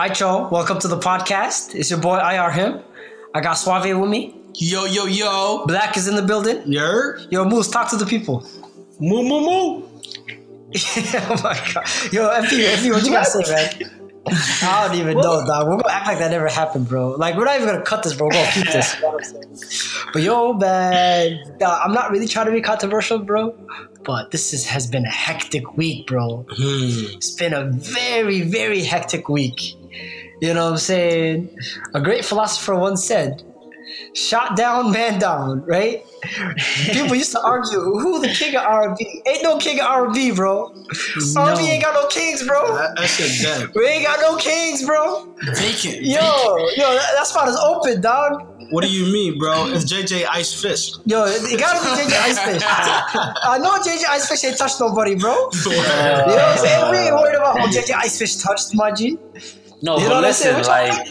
right, Joe. Welcome to the podcast. It's your boy IR Him. I got Suave with me. Yo, yo, yo. Black is in the building. Yer. Yo, Moose, talk to the people. Moo, moo, moo. oh my god. Yo, FP, FP, what you gotta say, man? I don't even know, dog. We're gonna act like that never happened, bro. Like we're not even gonna cut this, bro. We're gonna keep this. You know what I'm saying? But yo, man, I'm not really trying to be controversial, bro. But this is, has been a hectic week, bro. Hmm. It's been a very, very hectic week. You know what I'm saying? A great philosopher once said, shot down, man down, right? People used to argue, who the king of R&B? Ain't no king of R&B, bro. R&B ain't got no kings, bro. That, that shit dead. We ain't got no kings, bro. Vacant. Yo, yo, that, that spot is open, dog. What do you mean, bro? It's JJ Ice Fish. Yo, it gotta be JJ Icefish. I know JJ Icefish ain't touched nobody, bro. You know what I'm saying? We ain't worried about who JJ Icefish touched, my G. No, You but listen, like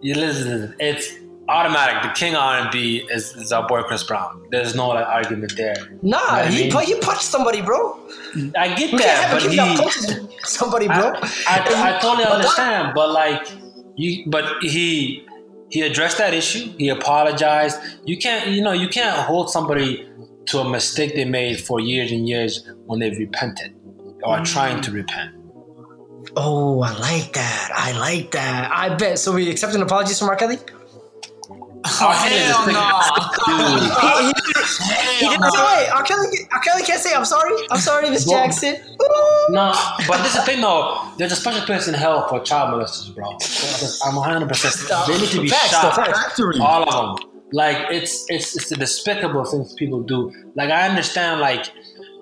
you listen, it's automatic. The king of R&B is, is our boy Chris Brown. There's no like argument there. Nah, know what I he, mean? pu- he punched somebody, bro. I get that, but he, somebody, bro. I, I, I totally understand, but like you, but he he addressed that issue. He apologized. You can't, you know, you can't hold somebody to a mistake they made for years and years when they've repented or are trying to mm. repent. Oh, I like that. I like that. I bet. So we accept an apology from R. Kelly? Oh, oh hell no. Dude, He didn't say, wait, R. Kelly, R. Kelly can't say, I'm sorry. I'm sorry, Miss Well- Jackson. Ooh. No, but this is the thing though. There's a special place in hell for child molesters, bro. I'm 100. percent They need to be Facts, shot. though. Factory. All of them. Like it's it's it's the despicable things people do. Like I understand, like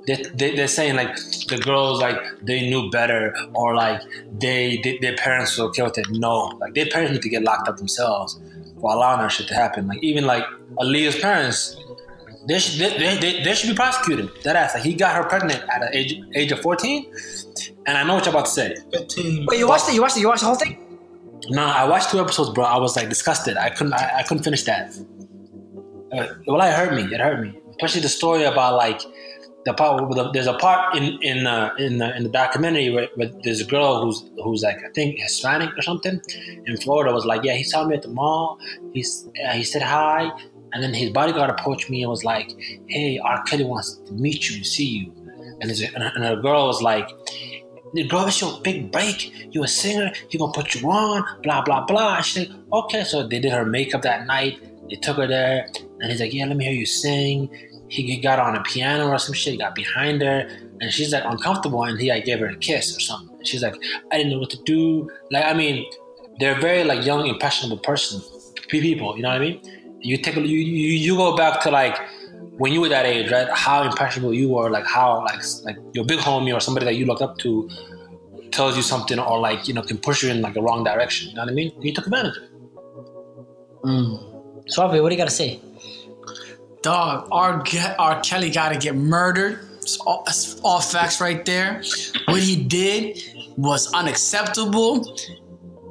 they, they they're saying like the girls like they knew better or like they, they their parents were okay with it. No, like their parents need to get locked up themselves for allowing that shit to happen. Like even like Aaliyah's parents. They should, they, they, they, they should be prosecuted. That ass. Like he got her pregnant at an age, age of 14. And I know what you're about to say. 15. Wait, you watched it? You watched it? You watched the whole thing? No, I watched two episodes, bro. I was like disgusted. I couldn't. I, I couldn't finish that. Uh, well, it hurt me. It hurt me, especially the story about like the part. The, there's a part in in uh, in the in the documentary where, where there's a girl who's who's like I think Hispanic or something in Florida was like, yeah, he saw me at the mall. He's uh, he said hi, and then his bodyguard approached me and was like, hey, R. Kelly wants to meet you, see you, and, a, and, a, girl was like. Bro, it's your big break. You a singer. He gonna put you on. Blah blah blah. And she's like, okay. So they did her makeup that night. They took her there, and he's like, yeah, let me hear you sing. He, he got on a piano or some shit. He got behind her, and she's like uncomfortable, and he like gave her a kiss or something. She's like, I didn't know what to do. Like, I mean, they're very like young, impressionable person, people. You know what I mean? You take you you, you go back to like when you were that age, right? How impressionable you were, like how like like your big homie or somebody that you look up to tells you something or like you know can push you in like the wrong direction. You know what I mean? You took advantage of it. Mm. Suave, what do you got to say? Dog, R. R. Kelly got to get murdered. It's all, it's all facts right there. What he did was unacceptable.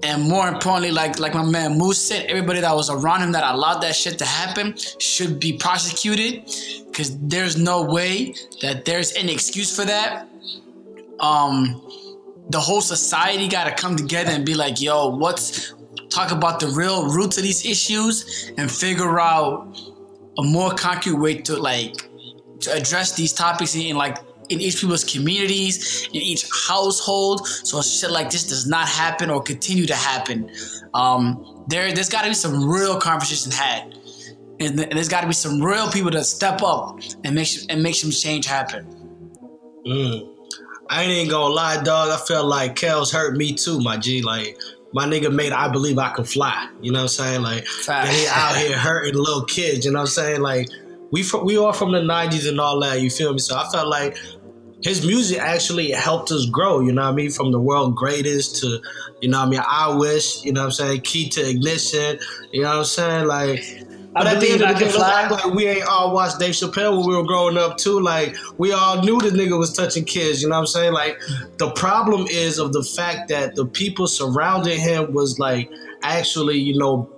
And more importantly, like like my man Moose said, everybody that was around him that allowed that shit to happen should be prosecuted. Cause there's no way that there's any excuse for that. Um, the whole society got to come together and be like, yo, what's talk about the real roots of these issues and figure out a more concrete way to like to address these topics in, in like in each people's communities, in each household, so shit like this does not happen or continue to happen. Um, there, there's got to be some real conversation had, and th- there's got to be some real people that step up and make and make some change happen. Mm. I ain't gonna lie, dog. I felt like Kels hurt me too, my G. Like my nigga made I believe I can fly. You know what I'm saying? Like and he out here hurting little kids. You know what I'm saying? Like we we are from the '90s and all that. You feel me? So I felt like his music actually helped us grow. You know what I mean? From the world greatest to you know what I mean. I wish. You know what I'm saying? Key to ignition. You know what I'm saying? Like. I But at the end I of the day, fly. like we ain't all watched Dave Chappelle when we were growing up too. Like we all knew the nigga was touching kids. You know what I'm saying? Like the problem is of the fact that the people surrounding him was like actually, you know,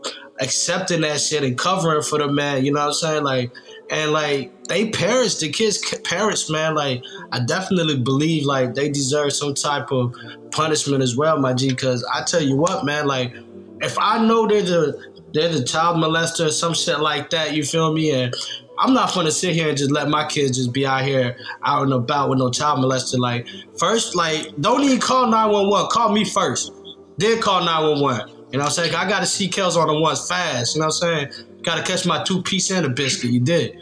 accepting that shit and covering for the man. You know what I'm saying? Like and like they parents, the kids' parents, man. Like I definitely believe like they deserve some type of punishment as well, my G. Because I tell you what, man. Like if I know they're the they're the child molester or some shit like that, you feel me? And I'm not gonna sit here and just let my kids just be out here out and about with no child molester. Like first, like don't even call 911. Call me first. Then call 911. You know what I'm saying? I gotta see Kels on the ones fast. You know what I'm saying? Gotta catch my two piece and a biscuit. You did.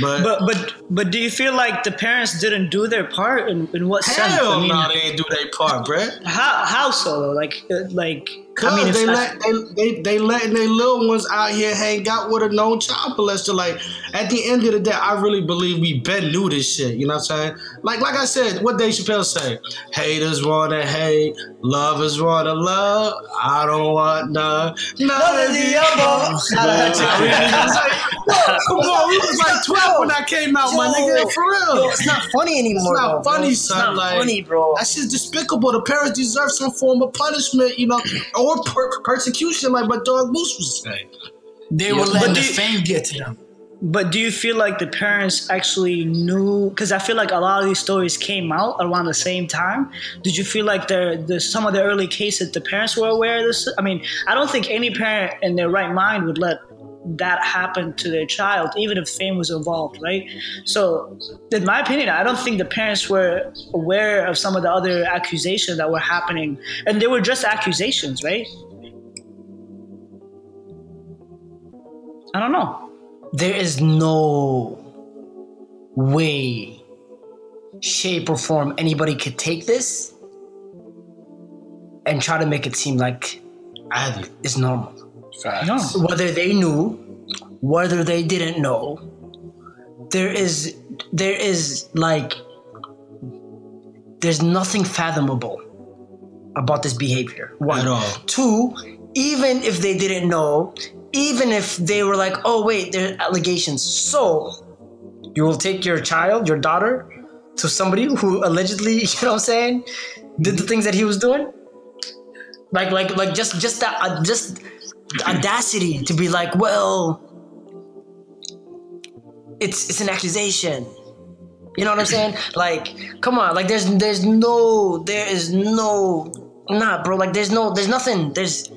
But, but but but do you feel like the parents didn't do their part in, in what hell sense? Hell no, they didn't do their part, bruh. How how so? Like uh, like Cause I mean, they let they, they they letting their little ones out here hang out with a known child molester. Like at the end of the day, I really believe we been knew this shit. You know what I'm saying? Like like I said, what Dave Chappelle say? Haters wanna hate, lovers wanna love. I don't want none. None of the other. Come on, we was like 12 when I came out, my nigga. For real. Yo, it's not funny anymore. It's not bro, funny, bro. son. It's not like, funny, bro. That shit's despicable. The parents deserve some form of punishment, you know, or per- persecution, like what Dog Moose was saying. They Yeah, were letting but the you- fame get to them. But do you feel like the parents actually knew? Because I feel like a lot of these stories came out around the same time. Did you feel like there, the some of the early cases, the parents were aware of this? I mean, I don't think any parent in their right mind would let that happened to their child, even if fame was involved, right? So, in my opinion, I don't think the parents were aware of some of the other accusations that were happening, and they were just accusations, right? I don't know. there is no way, shape, or form anybody could take this and try to make it seem like ah, it's normal. No. Whether they knew, whether they didn't know, there is there is like there's nothing fathomable about this behavior. One. At all. Two, even if they didn't know, even if they were like, oh wait, there are allegations. So you will take your child, your daughter, to somebody who allegedly, you know what I'm saying, did the things that he was doing? Like like like just just that uh, just the audacity to be like, well, it's it's an accusation. You know what I'm saying? Like, come on, like there's there's no there is no nah, bro. Like there's no there's nothing there's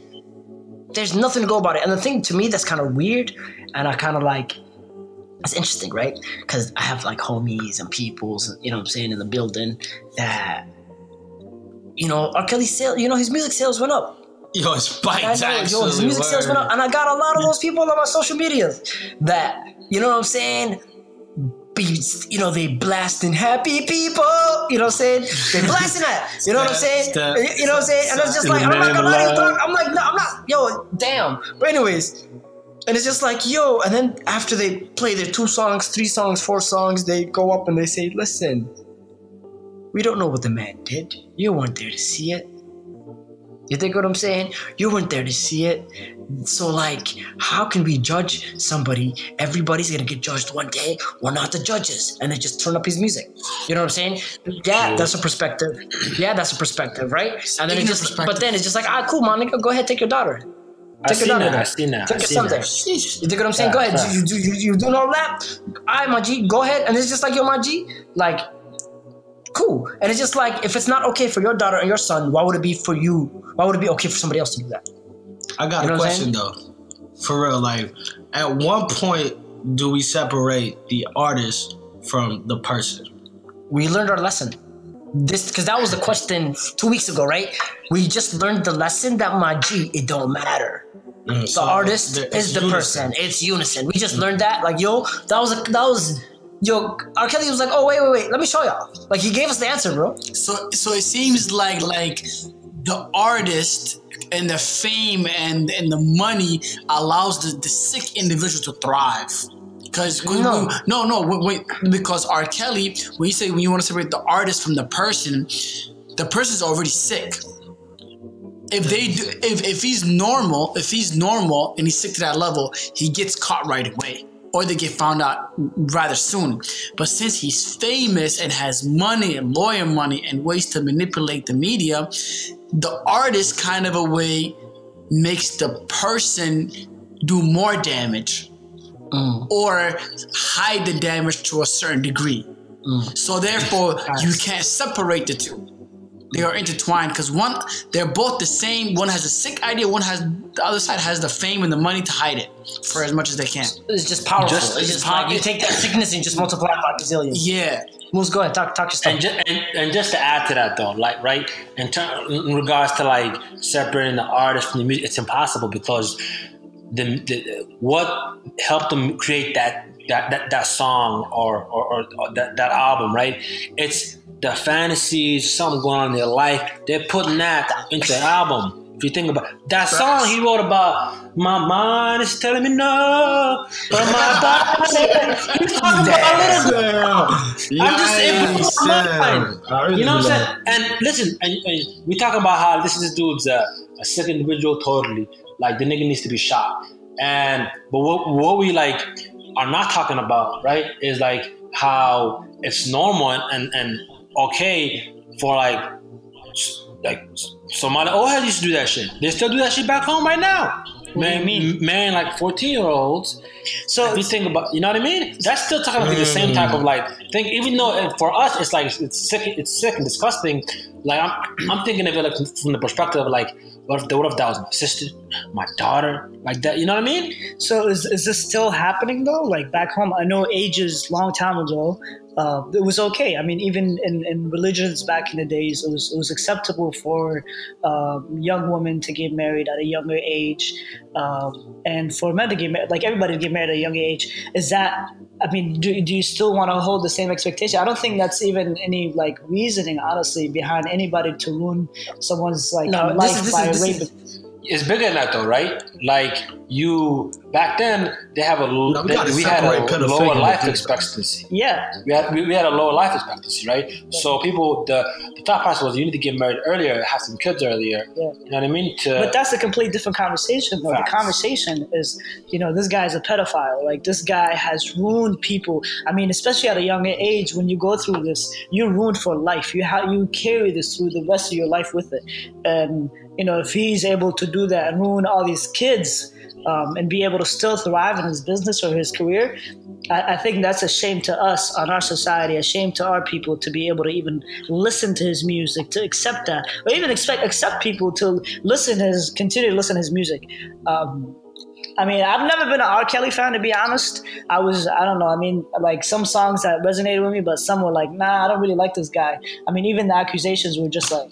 there's nothing to go about it. And the thing to me that's kind of weird, and I kind of like it's interesting, right? Because I have like homies and peoples, you know what I'm saying, in the building that you know R. Kelly sale, you know his music sales went up. Yo, it's I spiked know, yo, actually. his music sales went up, and I got a lot of those people on my social medias that you know what I'm saying. Beats, you know, they blasting happy people. You know what I'm saying? They blasting that. You know what I'm saying? Step, You know what I'm saying? And it's just like, in the I'm not name gonna lie to you, I'm like, no, I'm not. Yo, damn. But anyways, and it's just like, yo. And then after they play their two songs, three songs, four songs, they go up and they say, listen, we don't know what the man did. You weren't there to see it. You think what I'm saying? You weren't there to see it. So, like, how can we judge somebody? Everybody's gonna get judged one day. We're not the judges. And they just turn up his music. You know what I'm saying? Yeah, that's a perspective. Yeah, that's a perspective, right? And then Speaking it just, but then it's just like, ah, cool, Monica, go ahead, take your daughter. I Take your seen daughter that. there. I seen that. Take I your seen son that. You think what I'm saying? Yeah, go ahead. facts. You, you, you, you doing all that? I, my G, go ahead. And it's just like, yo, my G, like, cool. And it's just like, if it's not okay for your daughter and your son, why would it be for you? Why would it be okay for somebody else to do that? I got You know a question though. For real, like, at one point do we separate the artist from the person? We learned our lesson. This, because that was the question two weeks ago, right? We just learned the lesson that my G, it don't matter. Mm, The artist is the person. It's unison. We just learned that. Like, yo, that was a, that was yo. R. Kelly was like, oh wait, wait, wait. Let me show y'all. Like, he gave us the answer, bro. So so it seems like like the artist and the fame and and the money allows the, the sick individual to thrive. Because No. no, no, wait, wait, because R. Kelly, when you say when you want to separate the artist from the person, the person's already sick. If they do, if, if he's normal, if he's normal and he's sick to that level, he gets caught right away. Or they get found out rather soon. But since he's famous and has money and lawyer money and ways to manipulate the media, the artist kind of a way makes the person do more damage mm. or hide the damage to a certain degree. Mm. So therefore, you can't separate the two. They are intertwined because one, they're both the same. One has a sick idea. One has the other side has the fame and the money to hide it for as much as they can. It's just powerful. Just- it's it's just like you take that sickness and just multiply it by gazillion. Yeah, Moves, go ahead. Talk, talk your stuff. And, ju- and and just to add to that though, like right in, ter- in regards to like separating the artist from the music, it's impossible because the, the what helped them create that that that, that song or or, or, or that, that album, right? It's the fantasies, something going on in their life. They're putting that into the album. If you think about that song he wrote about, my mind is telling me no, but my body. He's talking about a little Damn. I'm just it blew my mind. You know what I'm saying? And listen, and, and we talking about how this is dude's uh, a sick individual totally. Like the nigga needs to be shot. And but what what we like are not talking about, right, is like how it's normal and, and okay for like s- like Somali old heads used to do that shit. They still do that shit back home right now. Man, mean? man, like fourteen year olds. So If you think about, you know what I mean? That's still talking about the same type of like thing. Even though uh, for us, it's like it's sick, it's sick and disgusting. Like I'm, I'm thinking of it like from the perspective of like, what if, what if that was my sister, my daughter, like that? You know what I mean? So is, is this still happening though? Like back home, I know ages long time ago, uh, it was okay. I mean, even in, in religions back in the days, it was it was acceptable for uh, young women to get married at a younger age, um, and for men to get married, like everybody to get married at a young age. Is that? I mean, do, do you still want to hold the same expectation? I don't think that's even any like reasoning, honestly, behind anybody to ruin someone's like No, life is- by is- is- It's bigger than that though, right? Like you back then, they have a No, we they- we had a lower life expectancy. Yeah, We had we, we had a lower life expectancy, right? So people, the the thought process was you need to get married earlier, have some kids earlier. Yeah. You know what I mean? To But that's a complete different conversation. Though. The conversation is, you know, this guy's a pedophile. Like this guy has ruined people. I mean, especially at a younger age, when you go through this, you're ruined for life. You have you carry this through the rest of your life with it. And you know, if he's able to do that and ruin all these kids. Um, and be able to still thrive in his business or his career, I, I think that's a shame to us on our society, a shame to our people to be able to even listen to his music, to accept that, or even expect accept people to listen his continue to listen to his music. Um, I mean, I've never been an R. Kelly fan to be honest. I was, I don't know. I mean, like some songs that resonated with me, but some were like, nah, I don't really like this guy. I mean, even the accusations were just like,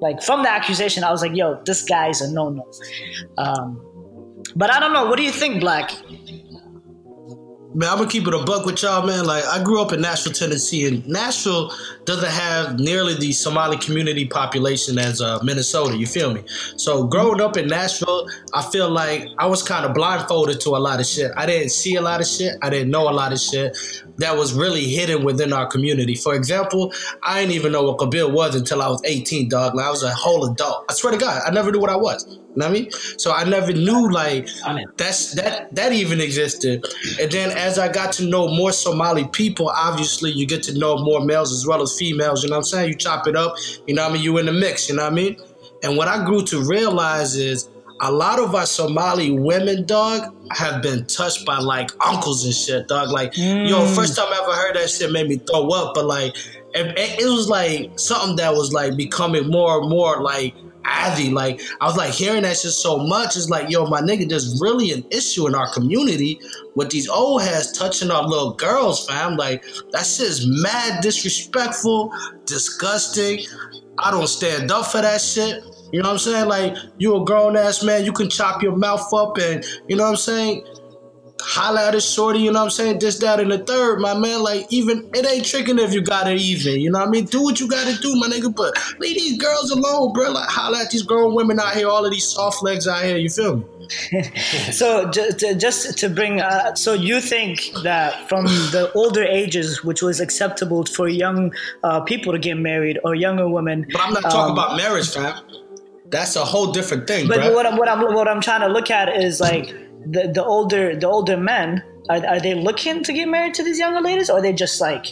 like from the accusation, I was like, yo, this guy's a no no. Um, but I don't know. What do you think, Black? Man, I'm gonna keep it a buck with y'all, man. Like I grew up in Nashville, Tennessee, and Nashville doesn't have nearly the Somali community population as uh, Minnesota. You feel me? So growing up in Nashville, I feel like I was kind of blindfolded to a lot of shit. I didn't see a lot of shit. I didn't know a lot of shit that was really hidden within our community. For example, I didn't even know what Kabul was until I was 18, dog. Like I was a whole adult. I swear to God, I never knew what I was. You know what I mean? So I never knew like that's that that even existed. And then as I got to know more Somali people, obviously you get to know more males as well as females. You know what I'm saying? You chop it up. You know what I mean? You in the mix. You know what I mean? And what I grew to realize is a lot of our Somali women, dog, have been touched by like uncles and shit, dog. Like, yo, mm. first time I ever heard that shit made me throw up, but like, it- it was like something that was like becoming more and more like Like, I was like hearing that shit so much. It's like, yo, my nigga, there's really an issue in our community with these old heads touching our little girls, fam. Like, that shit's mad disrespectful, disgusting. I don't stand up for that shit. You know what I'm saying? Like, you a grown ass man, you can chop your mouth up and, you know what I'm saying? Holla at a shorty, you know what I'm saying? This, that, and the third, my man. Like, even, it ain't tricking if you got it even. You know what I mean? Do what you gotta do, my nigga. But leave these girls alone, bro. Like, holla at these grown women out here, all of these soft legs out here, you feel me? So just, just to bring, uh, so you think that from the older ages, which was acceptable for young uh, people to get married or younger women, But I'm not talking um, about marriage, fam. That's a whole different thing, But bro. what I'm, what I'm what I'm trying to look at is like the, the older the older men are, are they looking to get married to these younger ladies or are they just like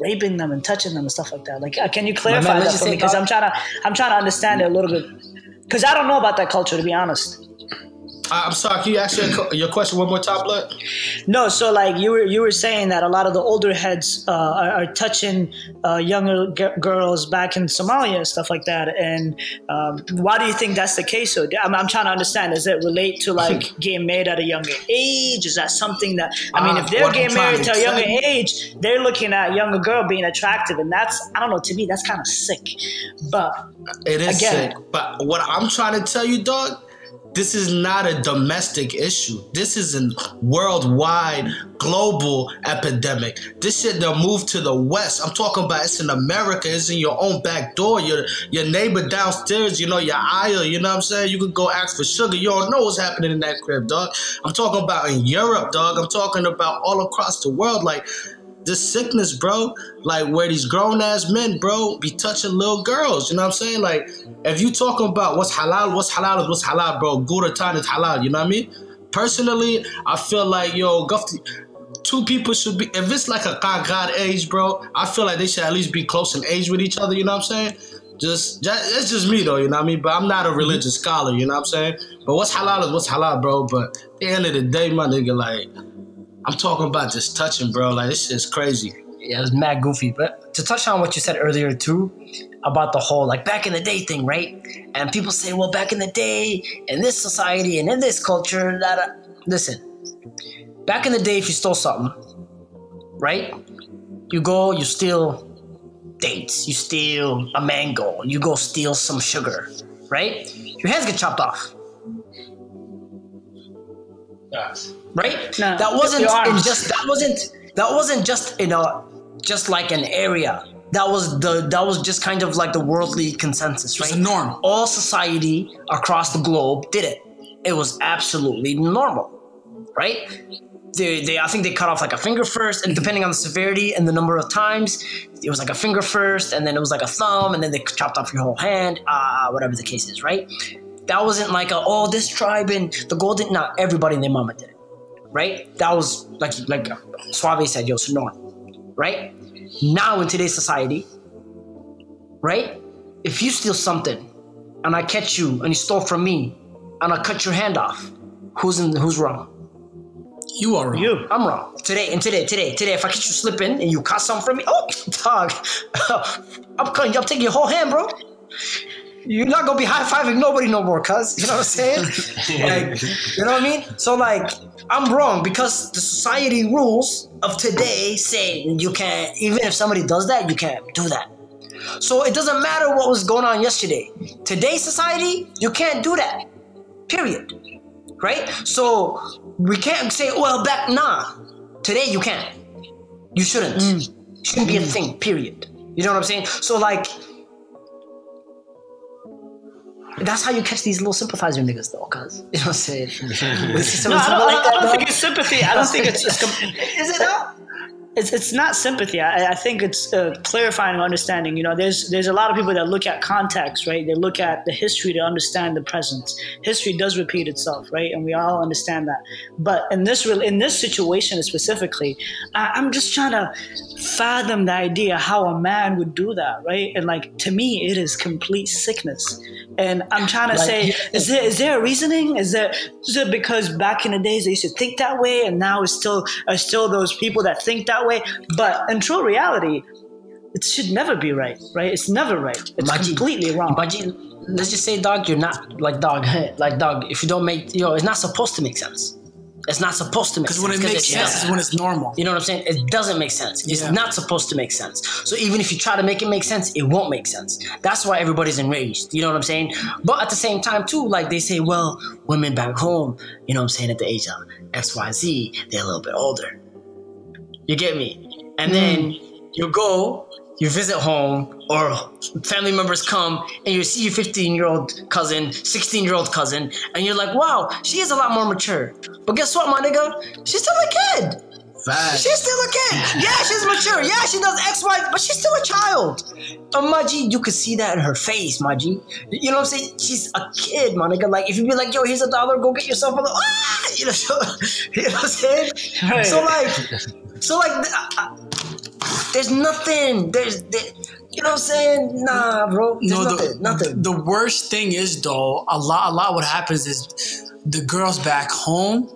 raping them and touching them and stuff like that? Like, uh, can you clarify let's that for me? Because I'm trying to I'm trying to understand it a little bit. Because I don't know about that culture to be honest. I'm sorry. Can you ask your, your question one more time, blood? No, so like you were you were saying that a lot of the older heads uh, are, are, touching uh, younger g- girls back in Somalia and stuff like that. And um, why do you think that's the case? So I'm, I'm, trying to understand. Does it relate to like getting married at a younger age? Is that something that I mean, uh, if they're getting married to a younger age, they're looking at a younger girl being attractive, and that's I don't know. To me, that's kind of sick. But it is again, sick. But what I'm trying to tell you, dog this is not a domestic issue. This is a worldwide, global epidemic. This shit done moved to the West. I'm talking about it's in America. It's in your own back door. Your your neighbor downstairs, you know, your aisle, you know what I'm saying? You could go ask for sugar. You don't know what's happening in that crib, dog. I'm talking about in Europe, dog. I'm talking about all across the world. Like, this sickness, bro. Like where these grown ass men, bro, be touching little girls. You know what I'm saying? Like if you talking about what's halal, what's halal is what's halal, bro. Guratan is halal. You know what I mean? Personally, I feel like yo, Gufti, two people should be. If it's like a god age, bro, I feel like they should at least be close in age with each other. You know what I'm saying? Just, it's just me though, you know what I mean? But I'm not a mm-hmm. religious scholar, you know what I'm saying? But what's halal is what's halal, bro. But at the end of the day, my nigga, like I'm talking about just touching, bro. Like this is crazy. Yeah, it was mad goofy. But to touch on what you said earlier too, about the whole like back in the day thing, right? And people say, well, back in the day, in this society and in this culture, that listen, back in the day, if you stole something, right? You go, you steal dates, you steal a mango, you go steal some sugar, right? Your hands get chopped off. Yes right? No, that wasn't in just that wasn't that wasn't just in a just like an area. That was the that was just kind of like the worldly consensus, right? It's norm. All society across the globe did it. It was absolutely normal, right? They, they, I think they cut off like a finger first, and depending on the severity and the number of times, it was like a finger first, and then it was like a thumb, and then they chopped off your whole hand, uh, whatever the case is, right? That wasn't like a, oh, this tribe and the golden. Not everybody and their mama did it right? That was like like Suave said, yo, norm, right? Now in today's society, right? If you steal something and I catch you and you stole from me and I cut your hand off, who's in who's wrong? You are wrong. You. I'm wrong. Today and today, today, today, if I catch you slipping and you cut something from me, oh dog, I'm cutting you, I'm taking your whole hand, bro you're not gonna be high fiving nobody no more, cuz. You know what I'm saying? like, you know what I mean? So like, I'm wrong because the society rules of today say you can't. Even if somebody does that, you can't do that. So it doesn't matter what was going on yesterday. Today's society, you can't do that. Period. Right? So we can't say, well, back nah. Today you can't. You shouldn't. Mm. Shouldn't be a thing. Period. You know what I'm saying? So like that's how you catch these little sympathizer niggas, though, cuz. You know what I'm saying? no, I don't, like I don't think it's sympathy. I don't think it's. it's Is it not? It's, it's not sympathy. I, I think it's uh, clarifying understanding. You know, there's there's a lot of people that look at context, right? They look at the history to understand the present. History does repeat itself, right? And we all understand that. But in this in this situation specifically, I, I'm just trying to fathom the idea how a man would do that, right? And like to me, it is complete sickness. And I'm trying to like, say, is there is there a reasoning? Is there is it because back in the days they used to think that way, and now it's still are still those people that think that way? But in true reality, it should never be right, right? It's never right. It's Maji, completely wrong. Maji, let's just say, dog, you're not like dog, like dog. If you don't make, you know, it's not supposed to make sense. It's not supposed to make sense. Because when it makes sense is when it's normal. You know what I'm saying? It doesn't make sense. It's yeah. not supposed to make sense. So even if you try to make it make sense, it won't make sense. That's why everybody's enraged. You know what I'm saying? But at the same time, too, like they say, well, women back home, you know what I'm saying, at the age of XYZ, they're a little bit older. You get me? And mm. then you go you visit home or family members come and you see your 15 year old cousin 16 year old cousin and you're like wow she is a lot more mature but guess what my nigga she's still a kid. She's still a kid. Yeah, she's mature. Yeah, she does X, Y, but she's still a child. Uh, Maji, you can see that in her face, Maji. You know what I'm saying? She's a kid, my nigga. Like, if you be like, yo, here's a dollar, go get yourself a little, ah! You know, you know what I'm saying? Right. So, like, so, like, uh, uh there's nothing. There's, there, you know what I'm saying? Nah, bro. There's no, nothing. The, nothing. The worst thing is though, a lot, a lot. What happens is the girls back home,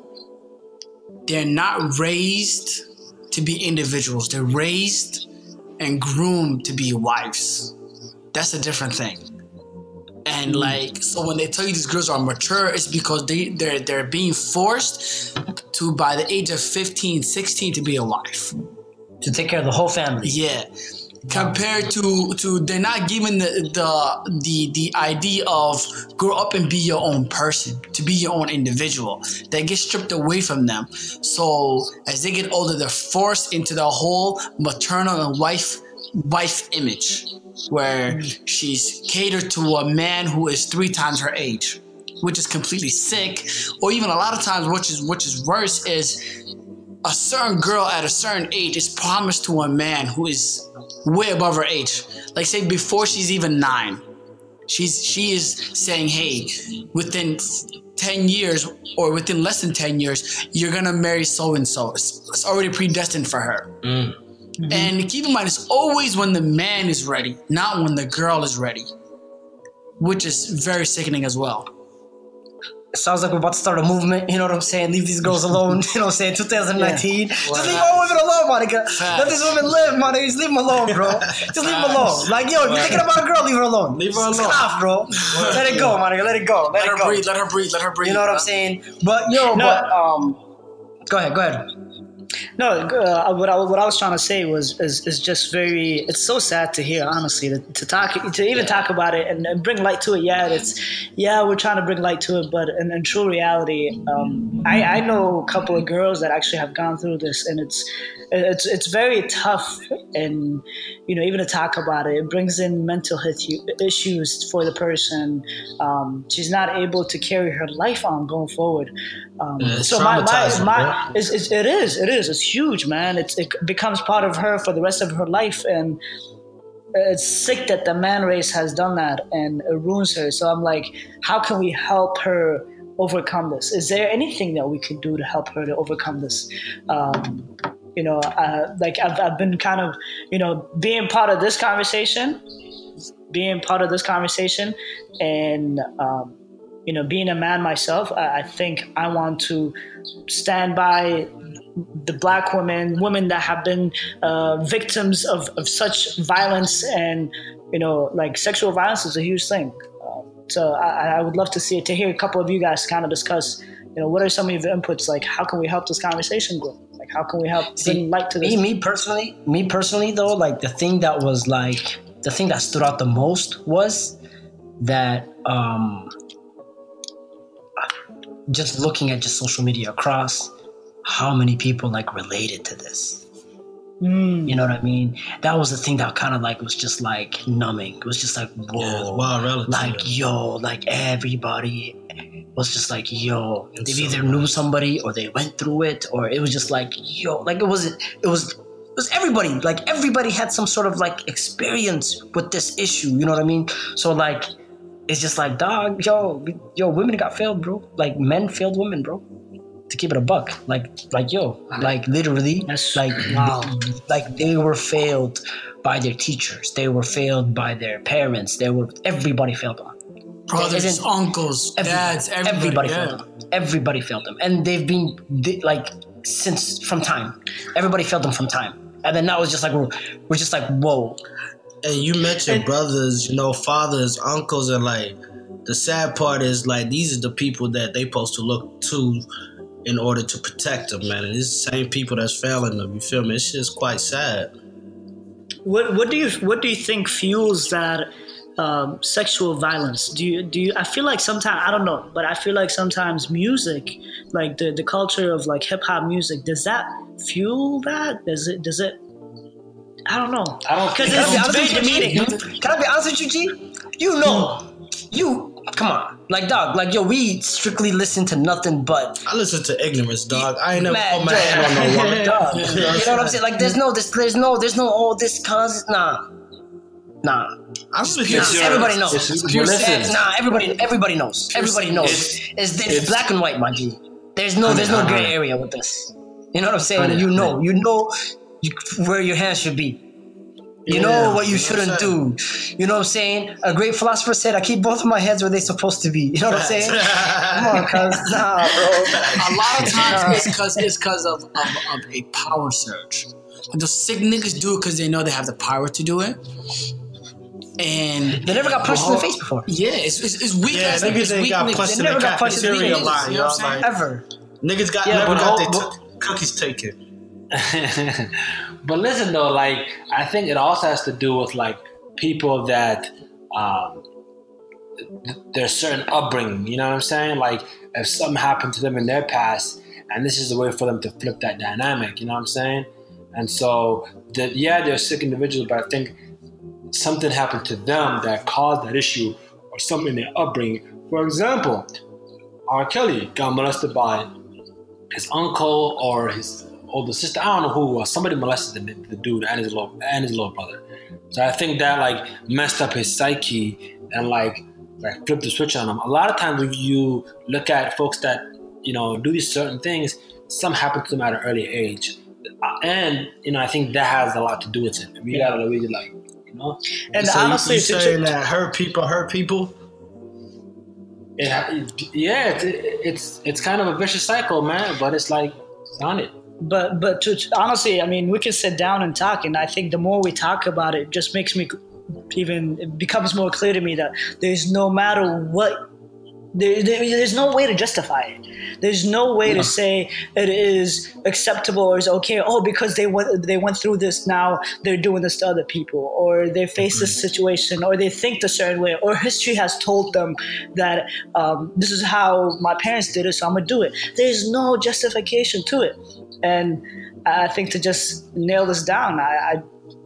they're not raised to be individuals. They're raised and groomed to be wives. That's a different thing. And mm. like so when they tell you these girls are mature, it's because they, they're they're being forced to by the age of 15, 16 to be a wife. To take care of the whole family. Yeah. Compared to to they're not given the the the the idea of grow up and be your own person, to be your own individual. They get stripped away from them. So as they get older, they're forced into the whole maternal and wife wife image, where mm. she's catered to a man who is three times her age, which is completely sick. Or even a lot of times, which is which is worse, is a certain girl at a certain age is promised to a man who is way above her age. Like say before she's even nine. She's she is saying, hey, within 10 years or within less than 10 years, you're gonna marry so and so. It's already predestined for her. Mm. And keep in mind, it's always when the man is ready, not when the girl is ready. Which is very sickening as well. It sounds like we're about to start a movement, you know what I'm saying? Leave these girls alone, you know what I'm saying? 2019. Just leave all women alone, Monica. Let these women live, Monica. Just leave them alone, bro. Just leave them alone. Like, yo, if you're thinking about a girl, leave her alone. Leave her alone. Stop, bro. Let it go, Monica. Let it go. Let, Let it her go. breathe, let her breathe, let her breathe. You know what I'm saying? But yo, No. but um, go ahead, go ahead. No, uh, what I what I was trying to say was is, is just very. It's so sad to hear, honestly, to, to talk to even talk about it and, and bring light to it. Yeah, it's yeah, we're trying to bring light to it, but in, in true reality, um, I I know a couple of girls that actually have gone through this, and it's it's it's very tough, and you know even to talk about it, it brings in mental health issues for the person. Um, she's not able to carry her life on going forward. Um, so my, my, my it's, it's, it is it is it's huge man. It's, it becomes part of her for the rest of her life and it's sick that the man race has done that and it ruins her. So i'm like how can we help her overcome this? Is there anything that we can do to help her to overcome this? Um, you know uh, like I've, I've been kind of you know being part of this conversation being part of this conversation and um, you know being a man myself I, I think i want to stand by the black women women that have been uh, victims of, of such violence and you know like sexual violence is a huge thing. Um, so I, I would love to see it to hear a couple of you guys kind of discuss you know what are some of your inputs? Like how can we help this conversation grow? Like how can we help See, bring light to this? Me, me personally, me personally though, like the thing that was like the thing that stood out the most was that um just looking at just social media across how many people like related to this. Mm. You know what I mean? That was the thing that kind of like was just like numbing. It was just like whoa, Yeah, wild relative. like yo, like everybody was just like yo. They It's either so knew somebody or they went through it, or it was just like yo, like it was it was it was everybody. Like everybody had some sort of like experience with this issue. You know what I mean? So like. It's just like, dog, yo, yo, women got failed, bro. Like men failed women, bro. To keep it a buck, like, like, yo, like, literally, That's- like, wow. like they were failed by their teachers. They were failed by their parents. They were everybody failed on. Brothers, uncles, Everybody, dads, everybody. yeah. failed them. Everybody failed them, and they've been they, like since from time. Everybody failed them from time, and then now it's just like we're we're just like whoa. And you met mentioned brothers, you know, fathers, uncles, and like the sad part is like these are the people that they supposed to look to in order to protect them, man. And it's the same people that's failing them. You feel me? It's just quite sad. What what do you what do you think fuels that um, sexual violence? Do you do you? I feel like sometimes I don't know, but I feel like sometimes music, like the the culture of like hip hop music, does that fuel that? Does it does it? I don't know. I don't because think- Can I be it's very with you, G? demeaning. Can I be honest with you, G? You know, you come on, like dog, like yo, we strictly listen to nothing but I listen to ignorance, dog. I ain't never Mad put my hand on no woman. dog. You know what I'm saying? Like there's no this, there's no, there's no all this cause. Nah, nah. I'm just pure- Nah, everybody knows. It's- pure listen. Nah, everybody, everybody knows. Everybody knows. It's- It's, it's, it's- black and white, my G. There's no, there's no gray area with this. You know what I'm saying? You know, you know where your hands should be. You Yeah, know what you you shouldn't what do. You know what I'm saying? A great philosopher said, "I keep both of my heads where they're supposed to be." You know what I'm saying? Come on, cuz nah, bro. A lot of times it's because it's because of, of, of a power surge. And the sick niggas do it because they know they have the power to do it. And They never got punched in the face before, yeah, it's, it's, it's weak. Yeah, ass niggas it's ain't weak got niggas. punched They in the never got punched in the face, line, you know y'all. what I'm Like, ever. niggas got Yeah, never got all- their t- cookies taken. but listen though, like I think it also has to do with like people that um, there's certain upbringing. You know what I'm saying? Like if something happened to them in their past, and this is the way for them to flip that dynamic. You know what I'm saying? And so, the, yeah, they're sick individuals, but I think something happened to them that caused that issue, or something in their upbringing. For example, R. Kelly got molested by his uncle or his older sister. I don't know who was. Somebody molested the, the dude and his little and his little brother. So I think that like messed up his psyche and like like flipped the switch on him. A lot of times when you look at folks that you know do these certain things, some happen to them at an early age, and you know I think that has a lot to do with it. We gotta really like you know. And so honestly, you, you saying that hurt people hurt people? It, yeah, it's, it's it's kind of a vicious cycle, man. But it's like it's on it. But but to, honestly, I mean, we can sit down and talk, and I think the more we talk about it, it just makes me even it becomes more clear to me that there's no matter what. There, there, there's no way to justify it. There's no way to say it is acceptable or is okay. Oh, because they went they went through this, now they're doing this to other people, or they face this situation, or they think a certain way, or history has told them that um, this is how my parents did it, so I'm gonna do it. There's no justification to it, and I think to just nail this down, I, I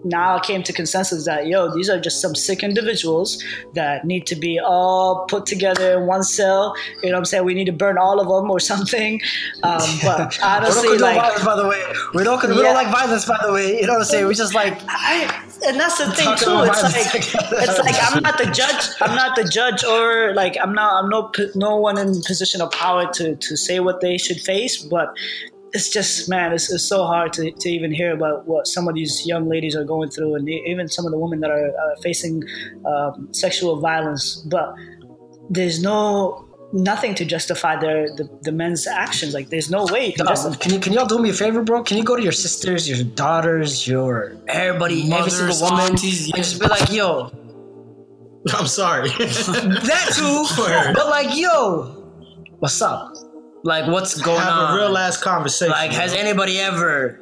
now I came to consensus that yo, these are just some sick individuals that need to be all put together in one cell. You know what I'm saying? We need to burn all of them or something. Um, but we don't honestly, like violence, by the way. We don't. We Yeah. don't like violence, by the way. You know what I'm saying? We just like. I, and that's the thing too. It's like it's like I'm not the judge. I'm not the judge, or like I'm not. I'm no no one in position of power to to say what they should face. But it's just man, it's, it's so hard to, to even hear about what some of these young ladies are going through, and even some of the women that are uh, facing um, sexual violence. But there's no nothing to justify their the, the men's actions. Like there's no way you can justify. can you can y'all do me a favor, bro? Can you go to your sisters, your daughters, your everybody, every single woman, aunties, and yeah. just be like, yo, I'm sorry. that too, but like, yo, what's up? Like, what's going Have on? a real ass conversation. like, has anybody ever?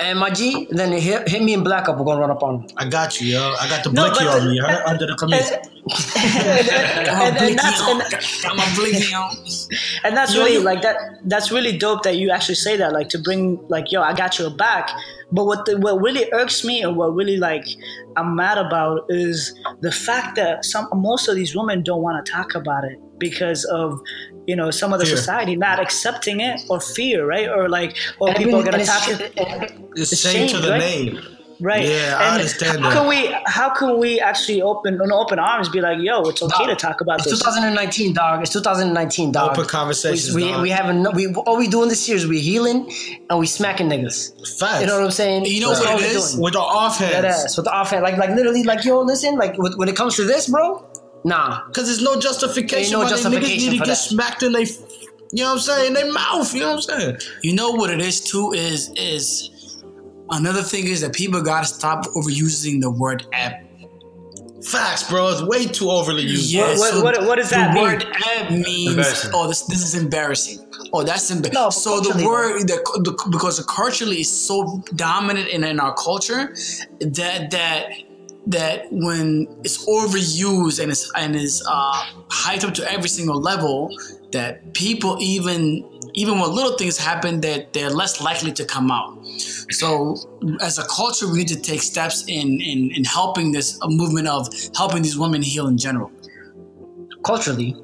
And my G, then hit, hit me in black up. We're gonna run up on him. I got you, yo. I got the No, blicky on me, you? Under the committee. and, and, and that's, and, Got my blinky on. and that's really like that that's really dope that you actually say that like to bring like yo i got your back but what the, what really irks me and what really like i'm mad about is the fact that some most of these women don't want to talk about it because of you know some of the Fear. society not accepting it or fear right or like oh, or And people are gonna talk eh, it It's it's shame to the right? name. right Yeah, I understand how that. can we how can we actually open an open arms be like yo it's okay to talk about It's this 2019, dog. It's 2019, dog. Open conversations, We, we, dog. we haven't. We all we doing this year is we healing and we smacking niggas. Facts. You know what I'm saying? You know That's what all it we're doing. With the offhand. That ass with the offhand, like like literally, like yo, listen, like when when it comes to this, bro, nah. Because there's no justification. Ain't no why they niggas justification need to get smacked in they, you know what I'm saying, in their mouth. You know what I'm saying? You know what it is too is is another thing is that people gotta stop overusing the word ceeb. Facts, bro. It's way too overly used. Yeah, What- so what- what does that the mean? word ceeb means oh this this is embarrassing. Oh that's embarrassing. No, so the word the, the because the culturally is so dominant in, in our culture that that that when it's overused and it's and is uh, hyped up to every single level that people even even when little things happen that they're less likely to come out so as a culture we need to take steps in in, in helping this a movement of helping these women heal in general Culturally,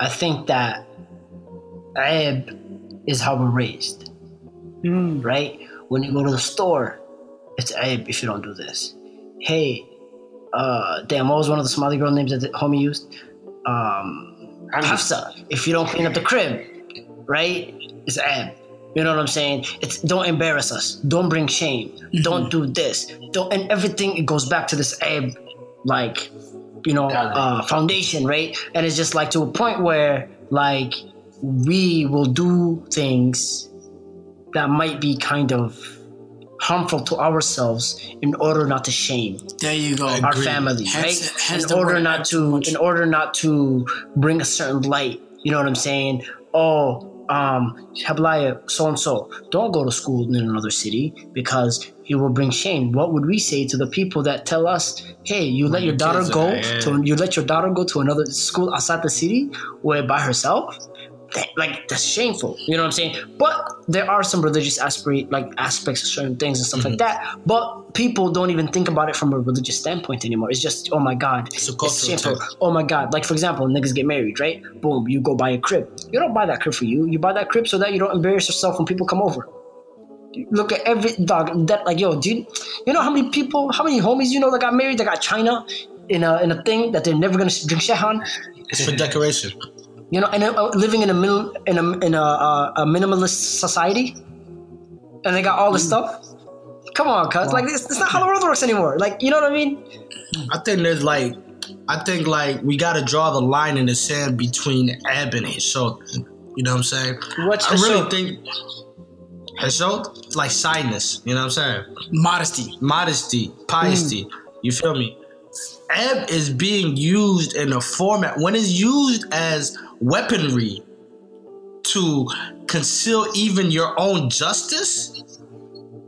I think that ceeb is how we're raised, Mm. right? When you go to the store, it's ceeb if you don't do this. Hey, uh, damn, what was one of the Somali girl names that the homie used? Um, Hafsa. If you don't clean up the crib, right? It's ceeb. You know what I'm saying? It's don't embarrass us. Don't bring shame. Don't do this. Don't and everything it goes back to this ceeb, like you know uh, foundation, right? And it's just like to a point where like we will do things that might be kind of harmful to ourselves in order not to shame There you go. our Agreed. family, Hence- right? hence in order not to, in order not to bring a certain light. You know what I'm saying? Oh, um, Hablaya, so and so, don't go to school in another city because it will bring shame. What would we say to the people that tell us, "Hey, you let your your daughter go to you let your daughter go to another school outside the city where by herself?" Like that's shameful. You know what I'm saying? But there are some religious aspirate like aspects of certain things and stuff Mm-hmm. like that. But people don't even think about it from a religious standpoint anymore. It's just, oh my god, It's it's shameful. thing. Oh my god, like for example, niggas get married, right? Boom, you go buy a crib. You don't buy that crib for you. You buy that crib so that you don't embarrass yourself when people come over. Look at every dog that like yo, dude. You know how many people, how many homies you know that got married that got China in a in a thing that they're never gonna drink shahan. It's for decoration. You know, and uh, living in a middle in a in a, uh, a minimalist society, and they got all this stuff. Come on, cuz like it's, it's not how the world works anymore. Like you know what I mean? I think there's like, I think like we got to draw the line in the sand between ceeb and xishood. You know what I'm saying? What's I really xishood? think xishood, it's like shyness. You know what I'm saying? Modesty. Modesty, piety. Hmm. You feel me? ceeb is being used in a format when it's used as weaponry to conceal even your own justice.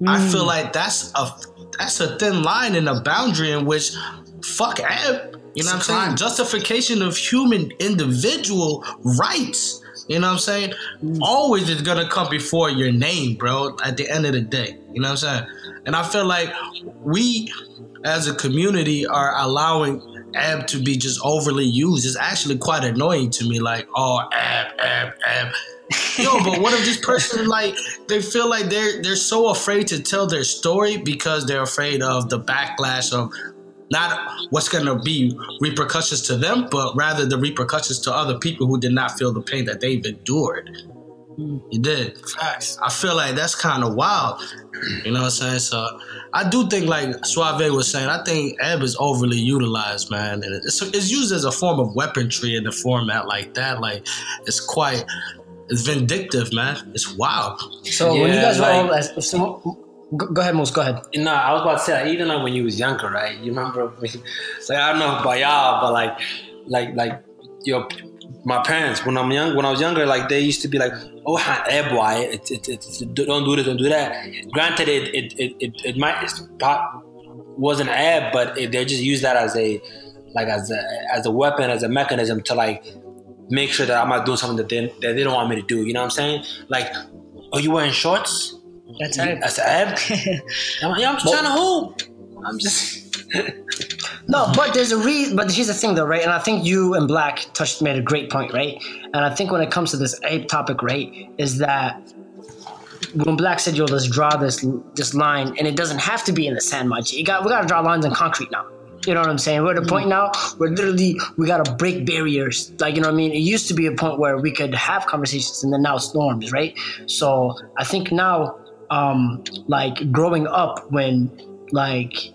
I Hmm. feel like that's a that's a thin line and a boundary in which fuck ceeb. You know what I'm saying? Justification of human individual rights. You know what I'm saying? Always is gonna come before your name, bro, at the end of the day. You know what I'm saying? And I feel like we as a community are allowing ceeb to be just overly used. It's actually quite annoying to me. Like, oh, ceeb, ceeb, ceeb. Yo, but what if this person like they feel like they're they're so afraid to tell their story because they're afraid of the backlash of not what's gonna be repercussions to them, but rather the repercussions to other people who did not feel the pain that they've endured. You did. Facts. I feel like that's kind of wild. You know what I'm saying? So I do think, like Suave was saying, I think ceeb is overly utilized, man. And it's, it's used as a form of weaponry in the format like that. Like it's quite, it's vindictive, man. It's wild. So when you Yeah, guys were like- all, as, if go, go ahead, Moose, go ahead. No, I was about to say like, even like when you was younger, right? You remember me? Like I don't know about y'all, but like, like, like your my parents when I'm young, when I was younger, like they used to be like, "Oh, eh, it, it, it, don't do this, don't do that." Granted, it it it it, it might it's pop wasn't ceeb, but it, they just use that as a like as a as a weapon, as a mechanism to like make sure that I'm not doing something that they that they don't want me to do. You know what I'm saying? Like, are you wearing shorts? That's That's an ceeb. I'm, yeah, I'm just trying to hoop. I'm just. No, but there's a reason. But here's the thing, though, right? And I think you and Black touched made a great point, right? And I think when it comes to this ceeb topic, right, is that when Black said, "Yo, let's draw this this line," and it doesn't have to be in the sand, my G. You got we got to draw lines in concrete now. You know what I'm saying? We're at a point now where literally we gotta break barriers. Like you know what I mean? It used to be a point where we could have conversations, and then now it's norms, right? So I think now, um, like growing up when like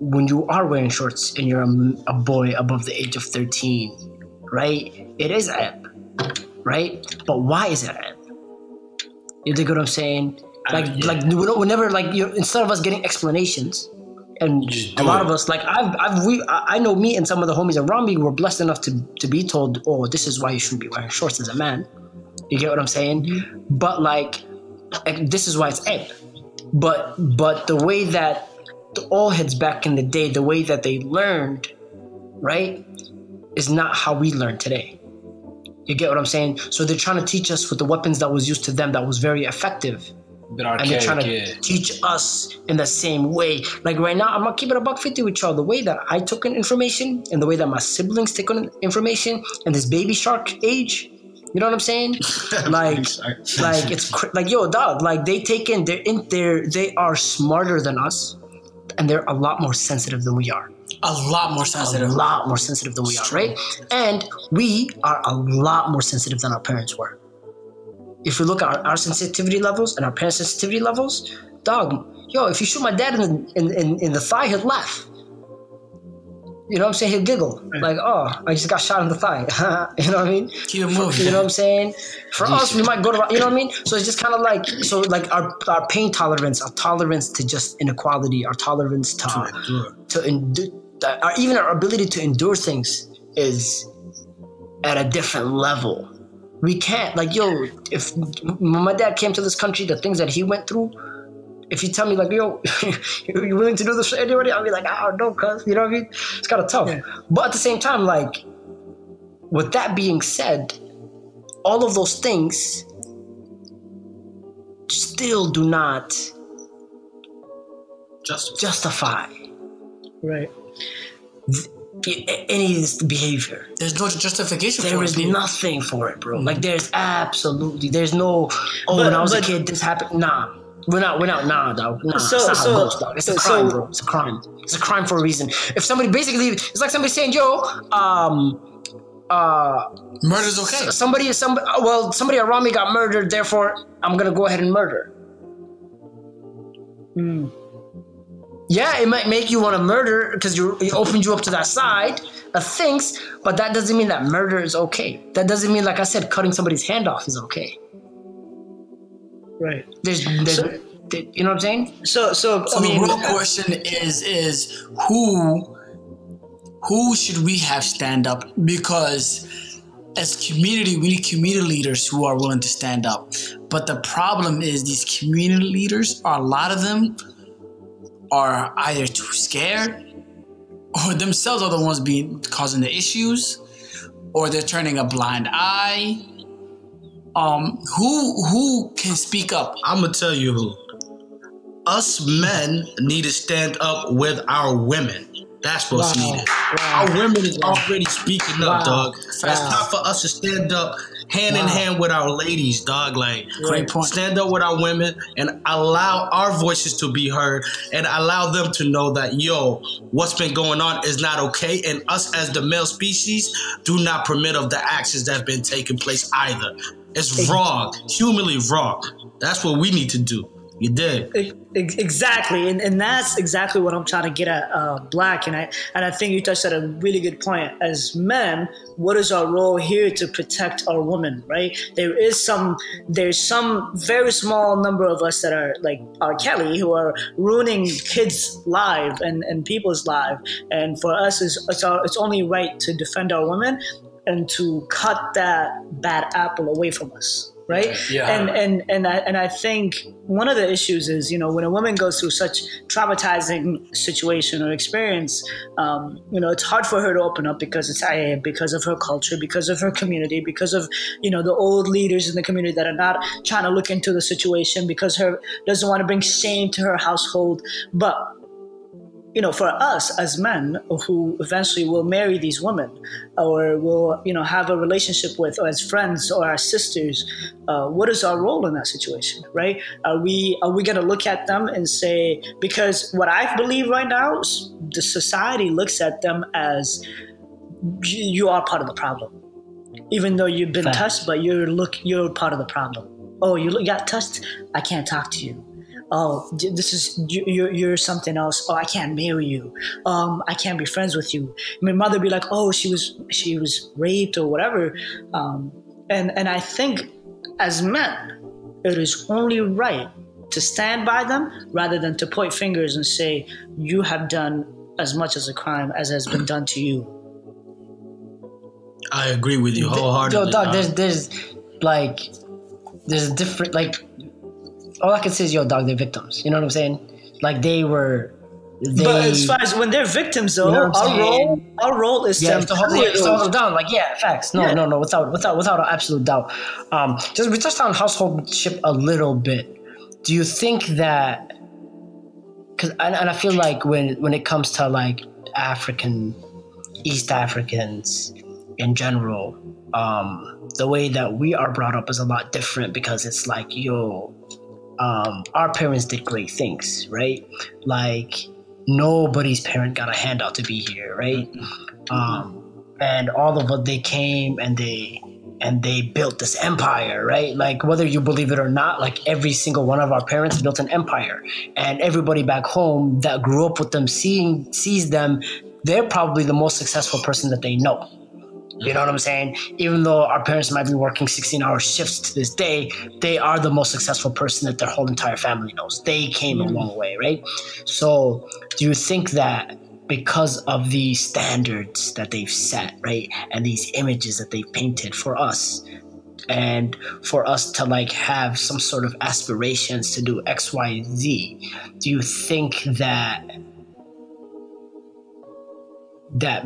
when you are wearing shorts and you're a, a boy above the age of 13, right? It is ceeb, right? But why is it ceeb? You dig what I'm saying? Like, yeah. like we don't, we never like you. Instead of us getting explanations, and a lot it. of us, like I've, I've, we, I know me and some of the homies around me were blessed enough to to be told, oh, this is why you shouldn't be wearing shorts as a man. You get what I'm saying? But like, like, this is why it's ceeb. But but the way that the all heads back in the day, the way that they learned, right, is not how we learn today. You get what I'm saying? So they're trying to teach us with the weapons that was used to them that was very effective. Bit And they're trying to yeah. teach us in the same way. Like right now, I'm gonna keep it a buck fifty with y'all. The way that I took in information and the way that my siblings take in information and this baby shark age, you know what I'm saying? like, like it's cr- like yo, dog. Like they take in, they're in there. They are smarter than us, and they're a lot more sensitive than we are. A lot more sensitive. A lot more sensitive than we are, right? And we are a lot more sensitive than our parents were. if we look at our, our sensitivity levels and our parents' sensitivity levels, dog, yo, if you shoot my dad in the, in, in, in the thigh, he'll laugh. You know what I'm saying? He'll giggle. Like, oh, I just got shot in the thigh. you know what I mean? Keep it moving. You know what I'm saying? For us, we might go to, you know what I mean? So it's just kind of like, so like our, our pain tolerance, our tolerance to just inequality, our tolerance to, endure. to endu- our, even our ability to endure things is at a different level. We can't, like, yo, if my dad came to this country, the things that he went through, if you tell me, like, yo, you willing to do this for anybody? I'll be like, ah, I don't know, cuz, you know what I mean? It's kind of tough. Yeah. But at the same time, like, with that being said, all of those things still do not Just justify Right. any of this behavior. There's no justification There for is it. nothing for it, bro. Like mm-hmm. there's absolutely there's no oh But- when I was but- a kid this happened. Nah. We're not we're not nah dog. Nah, So- it's not so- it goes, dog. It's a so- crime, bro. It's a crime. It's a crime for a reason. If somebody basically it's like somebody saying, yo, um uh Murder's okay. somebody some well somebody around me got murdered, therefore I'm gonna go ahead and murder. Hmm. Yeah, it might make you want to murder because you it opened you up to that side of things, but that doesn't mean that murder is okay. That doesn't mean, like I said, cutting somebody's hand off is okay. Right. There's, there's So- you know what I'm saying? So so, So I mean, the real question is is who who should we have stand up? Because as community, we need community leaders who are willing to stand up. But the problem is these community leaders are a lot of them are either too scared or themselves are the ones being causing the issues or they're turning a blind eye. Um, who who can speak up? I'm gonna tell you who. Us men need to stand up with our women. That's what's Wow. needed. Wow. Our women is already speaking up, Wow. dog. It's Wow. time for us to stand up hand in hand with our ladies, dog. Like Great point. stand up with our women and allow our voices to be heard and allow them to know that yo what's been going on is not okay. And us as the male species do not permit of the actions that have been taking place either. It's wrong humanly wrong. That's what we need to do you did Exactly, and, and that's exactly what I'm trying to get at, uh, Black. And I and I think you touched at a really good point. As men, what is our role here to protect our women? Right? There is some there's some very small number of us that are like R. Kelly who are ruining kids' lives and, and people's lives. And for us, it's it's, our, it's only right to defend our women and to cut that bad apple away from us. Right? Yeah. And and and I and I think one of the issues is you know when a woman goes through such traumatizing situation or experience, um, you know it's hard for her to open up because it's uh, because of her culture, because of her community, because of you know the old leaders in the community that are not trying to look into the situation because her doesn't want to bring shame to her household, but you know, for us as men who eventually will marry these women or will, you know, have a relationship with or as friends or as sisters, uh, what is our role in that situation, right? Are we are we going to look at them and say because what I believe right now, is the society looks at them as you, are part of the problem, even though you've been touched, but you're look you're part of the problem. Oh, you got touched. I can't talk to you oh this is you, you're, you're something else. Oh i can't marry you. Um i can't be friends with you. My mother be like oh she was she was raped or whatever. Um and and i think as men it is only right to stand by them rather than to point fingers and say you have done as much as a crime as has been done to you. I agree with you wholeheartedly Yo, dog, dog. there's there's like there's a different like all I can say is yo, dog, they're victims. You know what I'm saying? Like they were they but as far as when they're victims though You know our role our role is yeah, to to hold, to hold them down. Like, yeah, facts. No, Yeah. no, no, without, without, without an absolute doubt. Um, just we touched on householdship a little bit. Do you think that? Because and, and I feel like when when it comes to like African, East Africans in general, um, the way that we are brought up is a lot different because it's like yo, um, our parents did great things, right? Like nobody's parent got a handout to be here, right? Um, and all of us they came and they and they built this empire, right? Like whether you believe it or not, like every single one of our parents built an empire, and everybody back home that grew up with them seeing sees them, they're probably the most successful person that they know. You know what I'm saying? Even though our parents might be working 16 hour shifts to this day, they are the most successful person that their whole entire family knows. They came a long way, right? So, do you think that because of the standards that they've set, right? And these images that they've painted for us, and for us to like have some sort of aspirations to do X, Y, Z, do you think that that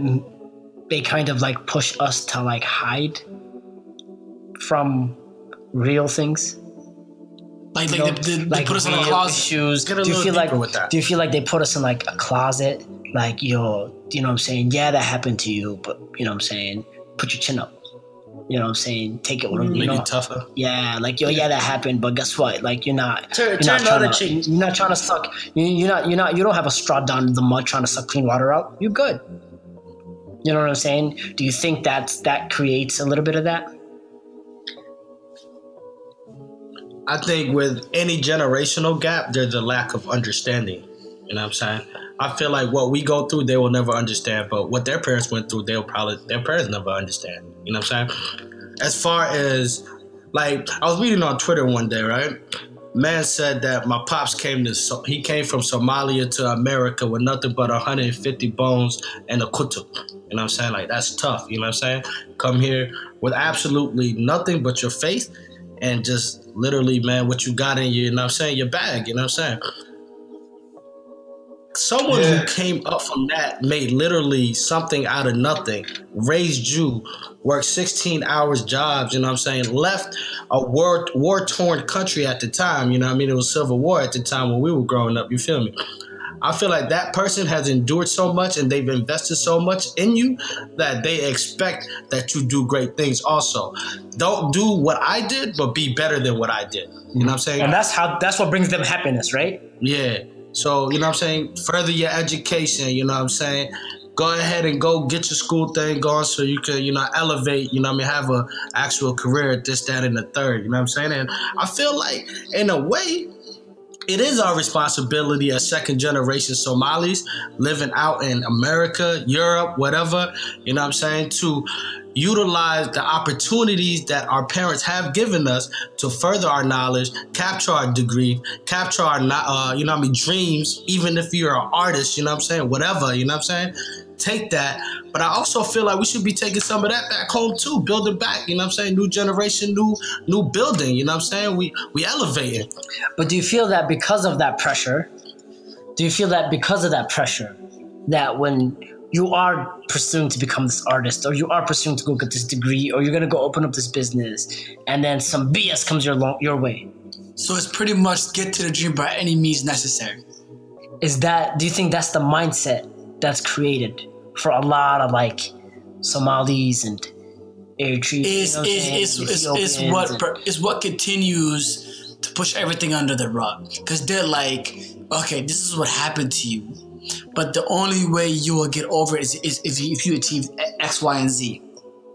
they kind of like push us to like hide from real things? Like, You like, know, they, they, they put us in a closet. issues. Do you feel like deeper with that. do you feel like they put us in like a closet? Like yo, you know what I'm saying? Yeah, that happened to you, but you know what I'm saying? Put your chin up. You know what I'm saying? Take it with them. You Make know? it tougher. Yeah, like yo, yeah, that happened, but guess what? Like you're not. Turn- you're turn not trying to, cheek. You're not trying to suck. You, you're not. You're not. You don't have a straw down the mud trying to suck clean water out. You're good. You know what I'm saying? Do you think that's that creates a little bit of that? I think with any generational gap, there's a lack of understanding. You know what I'm saying? I feel like what we go through, they will never understand. But what their parents went through, they'll probably their parents never understand. You know what I'm saying? As far as like, I was reading on Twitter one day, right? Man said that my pops came to So- he came from Somalia to America with nothing but 150 bones and a kutu. You know what I'm saying? Like that's tough. You know what I'm saying? Come here with absolutely nothing but your faith and just literally, man, what you got in you, you know what I'm saying? Your bag, you know what I'm saying? Someone Yeah. who came up from that made literally something out of nothing, raised you, worked 16 hours jobs, you know what I'm saying? Left a war war torn country at the time, you know what I mean? It was civil war at the time when we were growing up, you feel me? I feel like that person has endured so much and they've invested so much in you that they expect that you do great things also. Don't do what I did, but be better than what I did. You know what I'm saying? And that's how. That's what brings them happiness, right? Yeah. So, you know what I'm saying? Further your education, you know what I'm saying? Go ahead and go get your school thing going so you can, you know, elevate, you know what I mean, have a actual career at this, that, and the third. You know what I'm saying? And I feel like in a way, it is our responsibility as second generation Somalis living out in America, Europe, whatever, you know what I'm saying, to utilize the opportunities that our parents have given us to further our knowledge, capture our degree, capture our, uh, you know what I mean, dreams, even if you're an artist, you know what I'm saying, whatever, you know what I'm saying, take that. But I also feel like we should be taking some of that back home too, building back, you know what I'm saying, new generation, new new building, you know what I'm saying, we we elevating. But do you feel that because of that pressure, do you feel that because of that pressure, that when you are pursuing to become this artist, or you are pursuing to go get this degree, or you're gonna go open up this business, and then some BS comes your lo- your way, So it's pretty much get to the dream by any means necessary. is that? Do you think that's the mindset that's created for a lot of like Somalis and Eritreans? Is you know what I'm is is is is what and- per- what continues to push everything under the rug because they're like, okay, this is what happened to you, but the only way you will get over it is, is if you, if you achieve X, Y, and Z.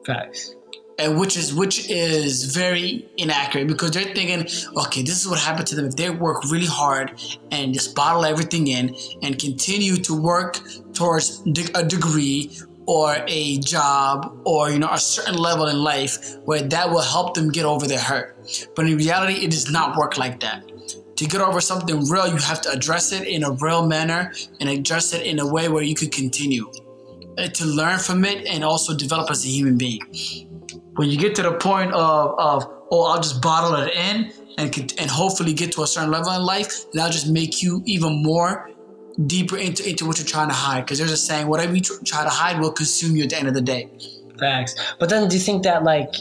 facts. And which is which is very inaccurate because they're thinking, okay, this is what happened to them if they work really hard and just bottle everything in and continue to work towards a degree or a job or you know a certain level in life where that will help them get over their hurt. But in reality, it does not work like that. To get over something real, you have to address it in a real manner and address it in a way where you could continue uh, to learn from it and also develop as a human being when you get to the point of, of oh i'll just bottle it in and and hopefully get to a certain level in life that'll just make you even more deeper into, into what you're trying to hide because there's a saying whatever you try to hide will consume you at the end of the day Facts. But then do you think that like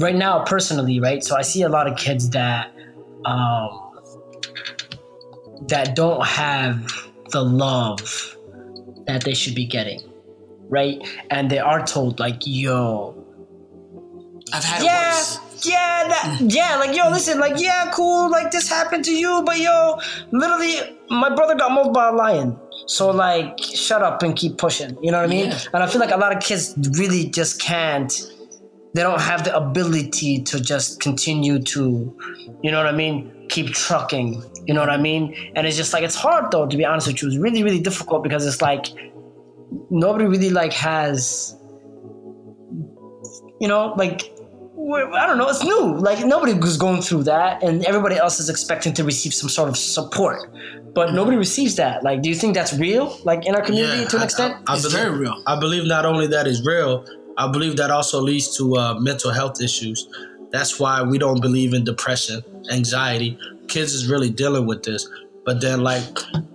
right now personally, right? So I see a lot of kids that um that don't have the love that they should be getting. Right? And they are told like, yo, i've had yeah, yeah, that, yeah, like yo, listen, like yeah, cool, like this happened to you, but yo, literally, my brother got mauled by a lion. So like, shut up and keep pushing. You know what I mean? Yeah. And I feel like a lot of kids really just can't they don't have the ability to just continue to, you know what I mean, keep trucking. You know what I mean? And it's just like it's hard though, to be honest with you. It's really, really difficult because it's like nobody really like has you know, like I don't know, it's new. Like nobody was going through that, and everybody else is expecting to receive some sort of support, but nobody receives that. Like, do you think that's real? Like in our community Yeah, to an I- extent? I, I It's believe, very real. I believe not only that is real, I believe that also leads to uh, mental health issues. That's why we don't believe in depression, anxiety. Kids is really dealing with this, but then like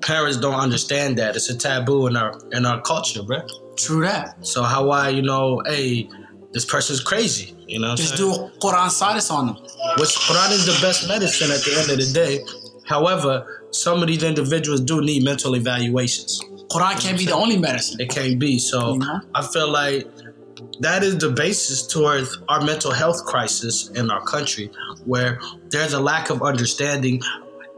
parents don't understand that it's a taboo in our in our culture, bro. True that. So how I, you know, hey, this person's crazy, you know? Just do Quran Sadis on them. Which Quran is the best medicine at the end of the day. However, some of these individuals do need mental evaluations. Quran can't be the only medicine. It can't be. So? I feel like that is the basis towards our mental health crisis in our country, where there's a lack of understanding.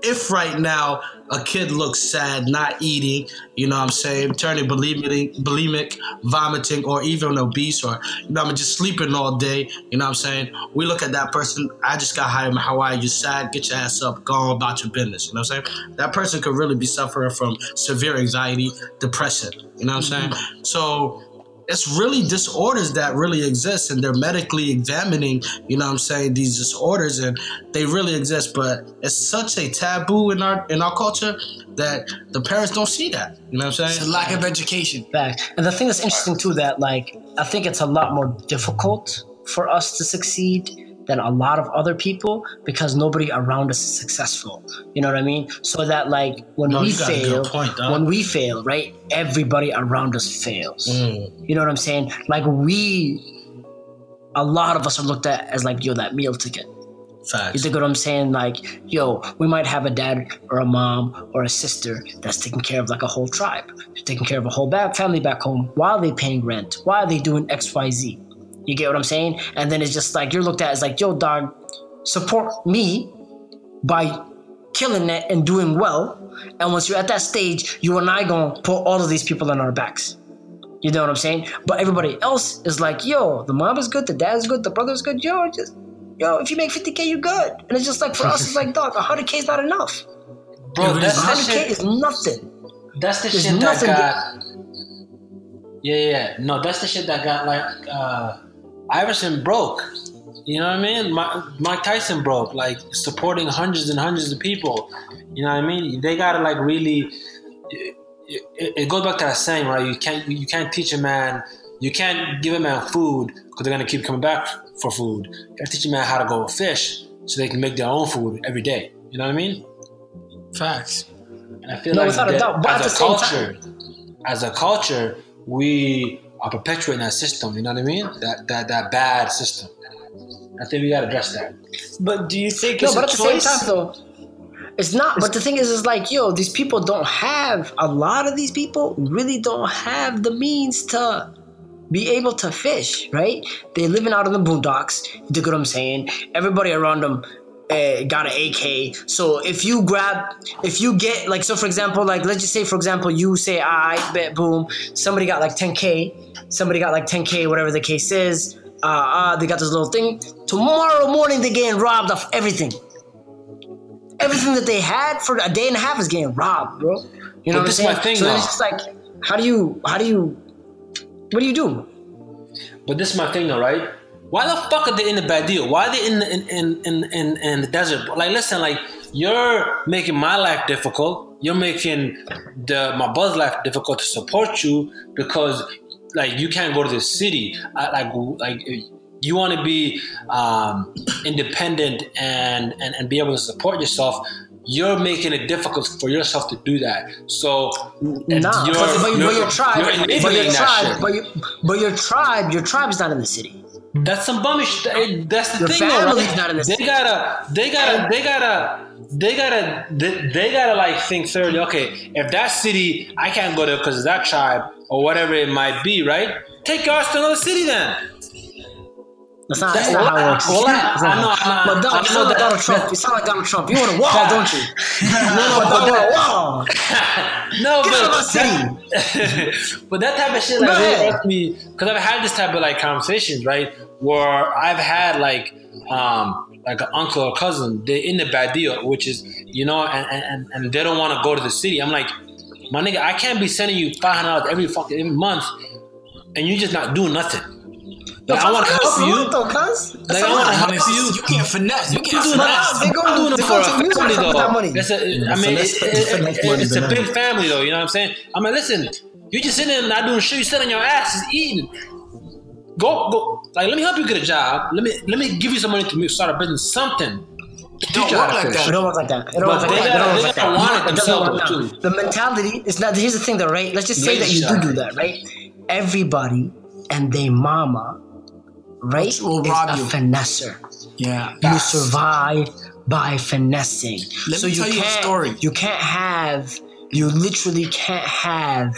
If right now a kid looks sad, not eating, you know what I'm saying, turning bulimic, bulimic, vomiting, or even obese, or, you know, I'm just sleeping all day, you know what I'm saying, we look at that person, I just got hired, how are you, sad, get your ass up, go on about your business, you know what I'm saying? That person could really be suffering from severe anxiety, depression, you know what I'm saying? Mm-hmm. So, it's really disorders that really exist and they're medically examining you know what i'm saying these disorders and they really exist but it's such a taboo in our in our culture that the parents don't see that you know what i'm It's a saying lack of education. Fact. And the thing that's interesting too that like I think it's a lot more difficult for us to succeed than a lot of other people because nobody around us is successful. You know what I mean? So that like when No, we you fail, point, when we fail, right? Everybody around us fails. Mm, You know what I'm saying? Like we, a lot of us are looked at as like yo that meal ticket. You facts dig what I'm saying? Like, yo, we might have a dad or a mom or a sister that's taking care of like a whole tribe. They're taking care of a whole family back home. Why are they paying rent? Why are they doing X, Y, Z? You get what I'm saying? And then it's just like you're looked at as like, yo, dog, support me by killing it and doing well. And once you're at that stage, you and I gonna put all of these people on our backs. You know what I'm saying? But everybody else is like, yo, the mom is good, the dad is good, the brother is good. Yo, just yo, if you make 50k, you're good. And it's just like for us, it's like, dog, 100k is not enough. Bro, that's 100k shit. is nothing. That's the There's shit that got. Yeah, yeah, yeah. No, that's the shit that got like uh, Iverson broke. You know what I mean? Mike Tyson broke, like supporting hundreds and hundreds of people. You know what I mean? They gotta like really. It, it, goes back to that saying, right? You can't you can't teach a man, you can't give a man food because they're gonna keep coming back for food. You gotta teach a man how to go fish so they can make their own food every day. You know what I mean? Facts. And I feel No, like without a doubt, but as a culture, as a culture, we are perpetuating that system. You know what I mean? That that that bad system. I think we gotta address that. But do you think No, it's but a at the same time, though, it's not. But the thing is, is like, yo, these people don't have. A lot of these people really don't have the means to be able to fish, right? They're living out in the boondocks. You dig what I'm saying? Everybody around them. Uh, got an AK. So if you grab, if you get like, so for example, like let's just say for example, you say, I bet, boom, somebody got like 10k, somebody got like 10k, whatever the case is. Uh, uh, they got this little thing. Tomorrow morning, they're getting robbed of everything everything that they had for a day and a half is getting robbed, bro. You know But what this I'm is saying? my thing, so though. it's just like, how do you, how do you, what do you do? But this is my thing, though, right? Why the fuck are they in the bad deal? Why are they in the, in, in, in, in, the desert? Like, listen, like you're making my life difficult. You're making the my brother's life difficult to support you because like you can't go to the city. I, like like you want to be um, independent and, and and be able to support yourself. You're making it difficult for yourself to do that. So Nah, you're- but, but, you're- but your tribe, but your tribe, but your, but your tribe, your tribe's not in the city. That's some bummish. That's the Your thing, though, right? not in the They gotta, they gotta, they gotta, they gotta, they, they gotta like think thoroughly. Okay, if that city I can't go there because of that tribe or whatever it might be, right? Take your ass to another city then. That's not, that's not how it works. Well, I, I know, I know, But you know sound like Donald Trump. You sound like Donald Trump. You want a wall, don't you? No, no, But but you want a that, wall. no, Get out of my but city. but that type of shit like really irks me because I've had this type of like conversations, right? Where I've had like um like an uncle or cousin, they're in the bad deal, which is you know, and and, and they don't want to go to the city. I'm like, my nigga, I can't be sending you five hundred dollars every fucking every month, and you're just not doing nothing. Like, I want to help you. Though, cuz. Like, I want to help you. you can't finesse. You can't doing finesse. They go I'm doing it for a to music family with that though. money. It's a, I mean, finesse- it- it- it- it's a big family though. You know what I'm saying? I mean, listen, you're just sitting there not doing shit. You're sitting on your ass, just eating. Go, go. Like, let me help you get a job. Let me, let me give you some money to start a business, something. It don't work like It that. don't work like that. It don't work like that. It don't work like gotta that. want it It doesn't themselves, work too. that. The mentality is not. Here's the thing, though, right? Let's just say that you do do that, right? Everybody and they mama, right, Will is rob a you. finesser. Yeah. You survive by finessing. Let so me you tell you a can't, story. You can't have. You literally can't have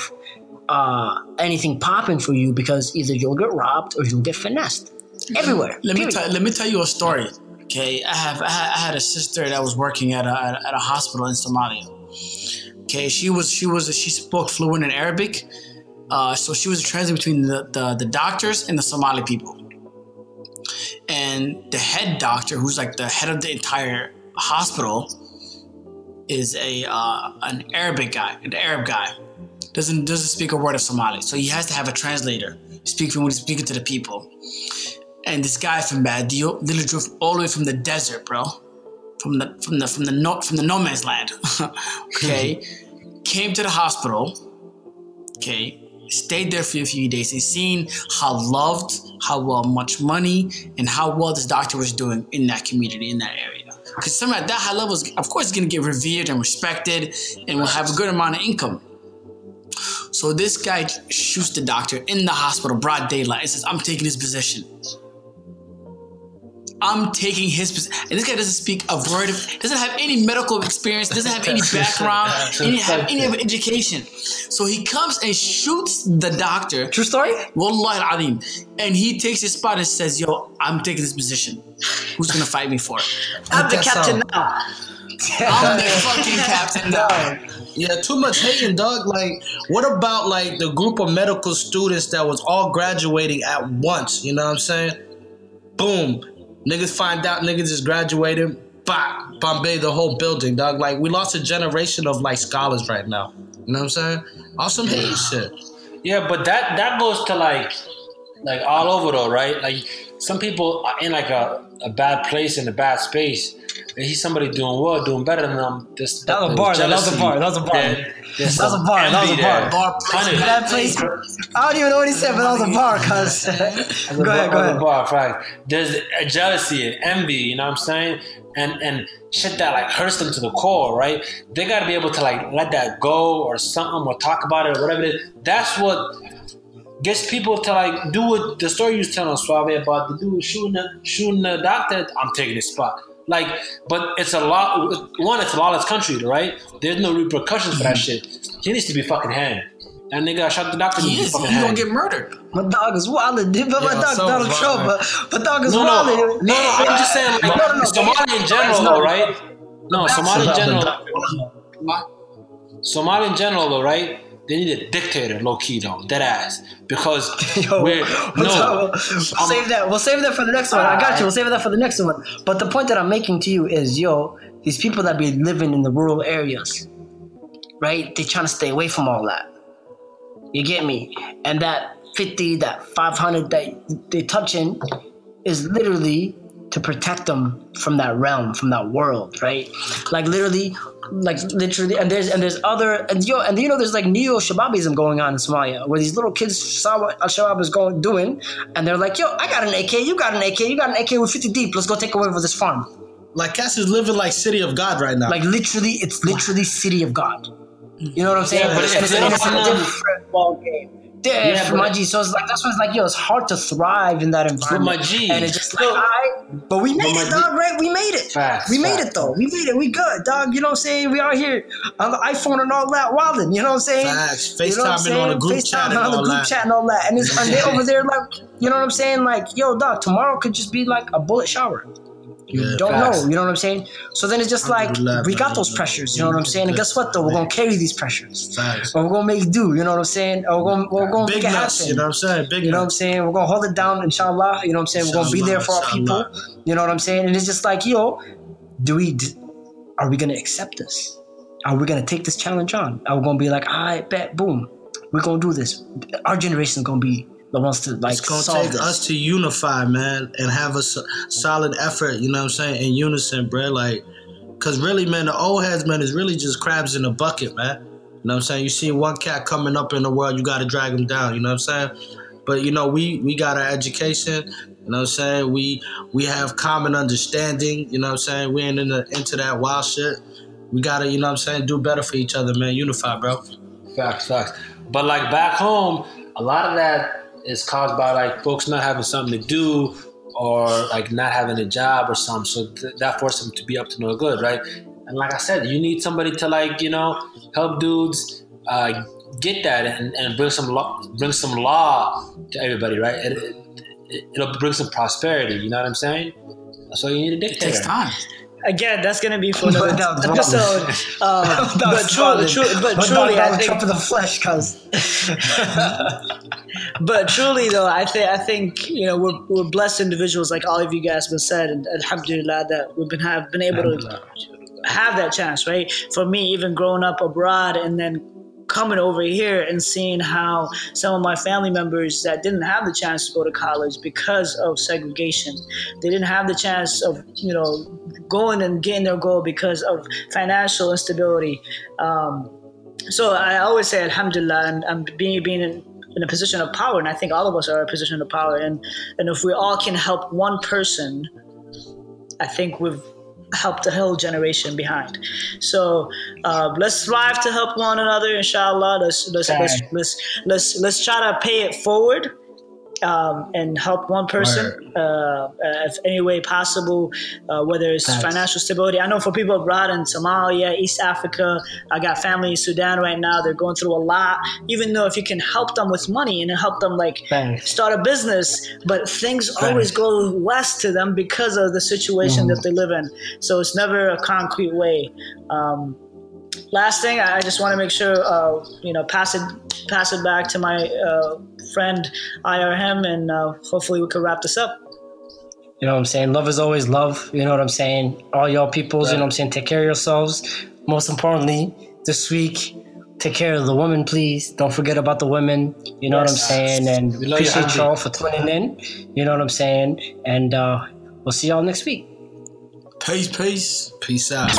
uh, anything popping for you because either you'll get robbed or you'll get finessed. Everywhere. Let me tell let me tell you a story. Okay, I have I had, I had a sister that was working at a at a hospital in Somalia. Okay, she was she was she spoke fluent in Arabic, uh, so she was a translator between the, the the doctors and the Somali people. And the head doctor, who's like the head of the entire hospital, is a uh, an Arabic guy, an Arab guy. Doesn't doesn't speak a word of Somali, so he has to have a translator speak when he's speaking to the people. And this guy from Badio literally drove all the way from the desert, bro, from the from the from the no, from the no man's land. okay, came to the hospital. Okay, stayed there for a few days and seen how loved, how well much money, and how well this doctor was doing in that community in that area. Because someone at that high level is, of course, going to get revered and respected, and will have a good amount of income. So this guy shoots the doctor in the hospital, broad daylight, and says, "I'm taking his position." I'm taking his position. And this guy doesn't speak a word of, doesn't have any medical experience, doesn't have any background, any have any of education. So he comes and shoots the doctor. True story? Wallahi al-Azim. And he takes his spot and says, Yo, I'm taking this position. Who's gonna fight me for it? I'm the captain sound. now. I'm the fucking captain now. Yeah, too much hating, dog. Like, what about like the group of medical students that was all graduating at once? You know what I'm saying? Boom, niggas find out niggas is graduating. Bah, Bombay the whole building, dog. Like, we lost a generation of like scholars right now. You know what I'm saying? Awesome hate shit. Yeah, but that that goes to like like all over though, right? Like some people are in like a, a bad place in a bad space. And he's somebody doing well, doing better than them. This That was a bar, that was a bar, that was a bar. That That was a bar, that was a bar. Bar Hundred. That place. I don't even know what he said, but that was a bar, cuz. go ahead, go ahead. Bar, fact. There's a jealousy and envy, you know what I'm saying? And and shit that like hurts them to the core, right? They gotta be able to like let that go or something or talk about it or whatever it is. That's what gets people to like do what the story you was telling Suave about the dude shooting the shooting the doctor. I'm taking his spot. Like, but it's a lot. One, it's a lawless country, right? There's no repercussions for that mm-hmm. shit. He needs to be fucking hanged. That nigga shot the doctor. He is. He's gonna get murdered. My dog is wildin', dude. But my dog so Donald is Trump, mine. but, but dog is No, no, wildin'. no, no. I'm just saying, like, No, no, no. Somalia in general, though, right? No, Somalia in general. Somalia in general, though, right? They need a dictator, low key, though, dead ass, because Yo, we're we'll, no. we'll save that. We'll save that for the next one. I got you. We'll save that for the next one. But the point that I'm making to you is, yo, these people that be living in the rural areas, right? They trying to stay away from all that. You get me? And that 50, that 500 that they touching is literally to protect them from that realm, from that world, right? Like literally, like literally, and there's and there's other and yo and you know there's like neo Shababism going on in Somalia where these little kids saw what Al Shabaab is going doing, and they're like, yo, I got an AK, you got an AK, you got an AK with 50 deep. Let's go take away for this farm. Like, Cass is living like city of God right now. Like literally, it's literally city of God. You know what I'm saying? Yeah, but And if it's, they and don't it's a different ball game. Yeah, but- my G. So it's like that's why it's like yo, it's hard to thrive in that environment. my G. and it's just like I. But we made it, G- dog. Right? We made it. Facts, we made facts. it though. We made it. We good, dog. You know what I'm saying? We out here on the iPhone and all that, wilding. You know what I'm saying? Facts. You know what I'm FaceTiming on saying? group FaceTiming chat and on the group that. chat and all that. And, it's, and they over there like you know what I'm saying? Like, yo, dog, tomorrow could just be like a bullet shower. You Yeah, don't facts. know, you know what I'm saying? So then it's just like we got those pressures, you know what I'm saying? And guess what though? We're gonna carry these pressures. Facts. Or we're gonna make do, you know what I'm saying? Or we're gonna, we're gonna Big make it nuts, happen. you know what I'm saying? Big You know what I'm saying? We're gonna hold it down, inshallah. You know what I'm saying? We're gonna be there for our people. You know what I'm saying? And it's just like, yo, do we? d- Are we gonna accept this? Are we gonna take this challenge on? Are we gonna be like, I bet, boom, we're gonna do this. Our generation's gonna be the ones to like It's gonna solve take this. us to unify, man, and have a s- solid effort. You know what I'm saying? In unison, bro. Like, cause really, man, the old heads, man, is really just crabs in a bucket, man. You know what I'm saying? You see one cat coming up in the world, you got to drag him down. You know what I'm saying? But you know, we we got our education. You know what I'm saying? We we have common understanding. You know what I'm saying? We ain't in the, into that wild shit. We gotta, you know what I'm saying, do better for each other, man. Unify, bro. Facts, facts. But like back home, a lot of that is caused by like folks not having something to do or like not having a job or something. So th- that forces them to be up to no good, right? And like I said, you need somebody to like you know help dudes uh, get that and, and bring some law, bring some law to everybody, right? It, it, it'll bring some prosperity. You know what I'm saying? So you need a dictator. It takes time. Again, that's gonna be for another episode. Um, but was truly, but But truly, I think Trump in the flesh, cause But truly, though, I think I think you know we're, we're blessed individuals, like all of you guys been said, and Alhamdulillah that we've been have been able to have that chance, right? For me, even growing up abroad and then coming over here and seeing how some of my family members that didn't have the chance to go to college because of segregation, they didn't have the chance of you know going and getting their goal because of financial instability. Um, so I always say Alhamdulillah, and being being in, in a position of power, and I think all of us are in a position of power, and and if we all can help one person, I think we've helped the whole generation behind. So uh, let's strive to help one another, inshallah. Let's let's let's let's let's, let's try to pay it forward. Um, and help one person uh, if any way possible, uh, whether it's financial stability. I know for people abroad in Somalia, East Africa, I got family in Sudan right now. They're going through a lot. Even though if you can help them with money and help them like Thanks. start a business, but things always go west to them because of the situation that they live in. So it's never a concrete way. Um, last thing, I I just want to make sure uh, you know pass it pass it back to my uh, friend IRM, and uh, hopefully we can wrap this up. You know what I'm saying? Love is always love. You know what I'm saying? All y'all peoples, you know what I'm saying? Take care of yourselves. Most importantly, this week, take care of the women, please. Don't forget about the women. You know what I'm saying? And We love you, appreciate y'all for tuning in. You know what I'm saying? And uh, we'll see y'all next week. Peace, peace. Peace out.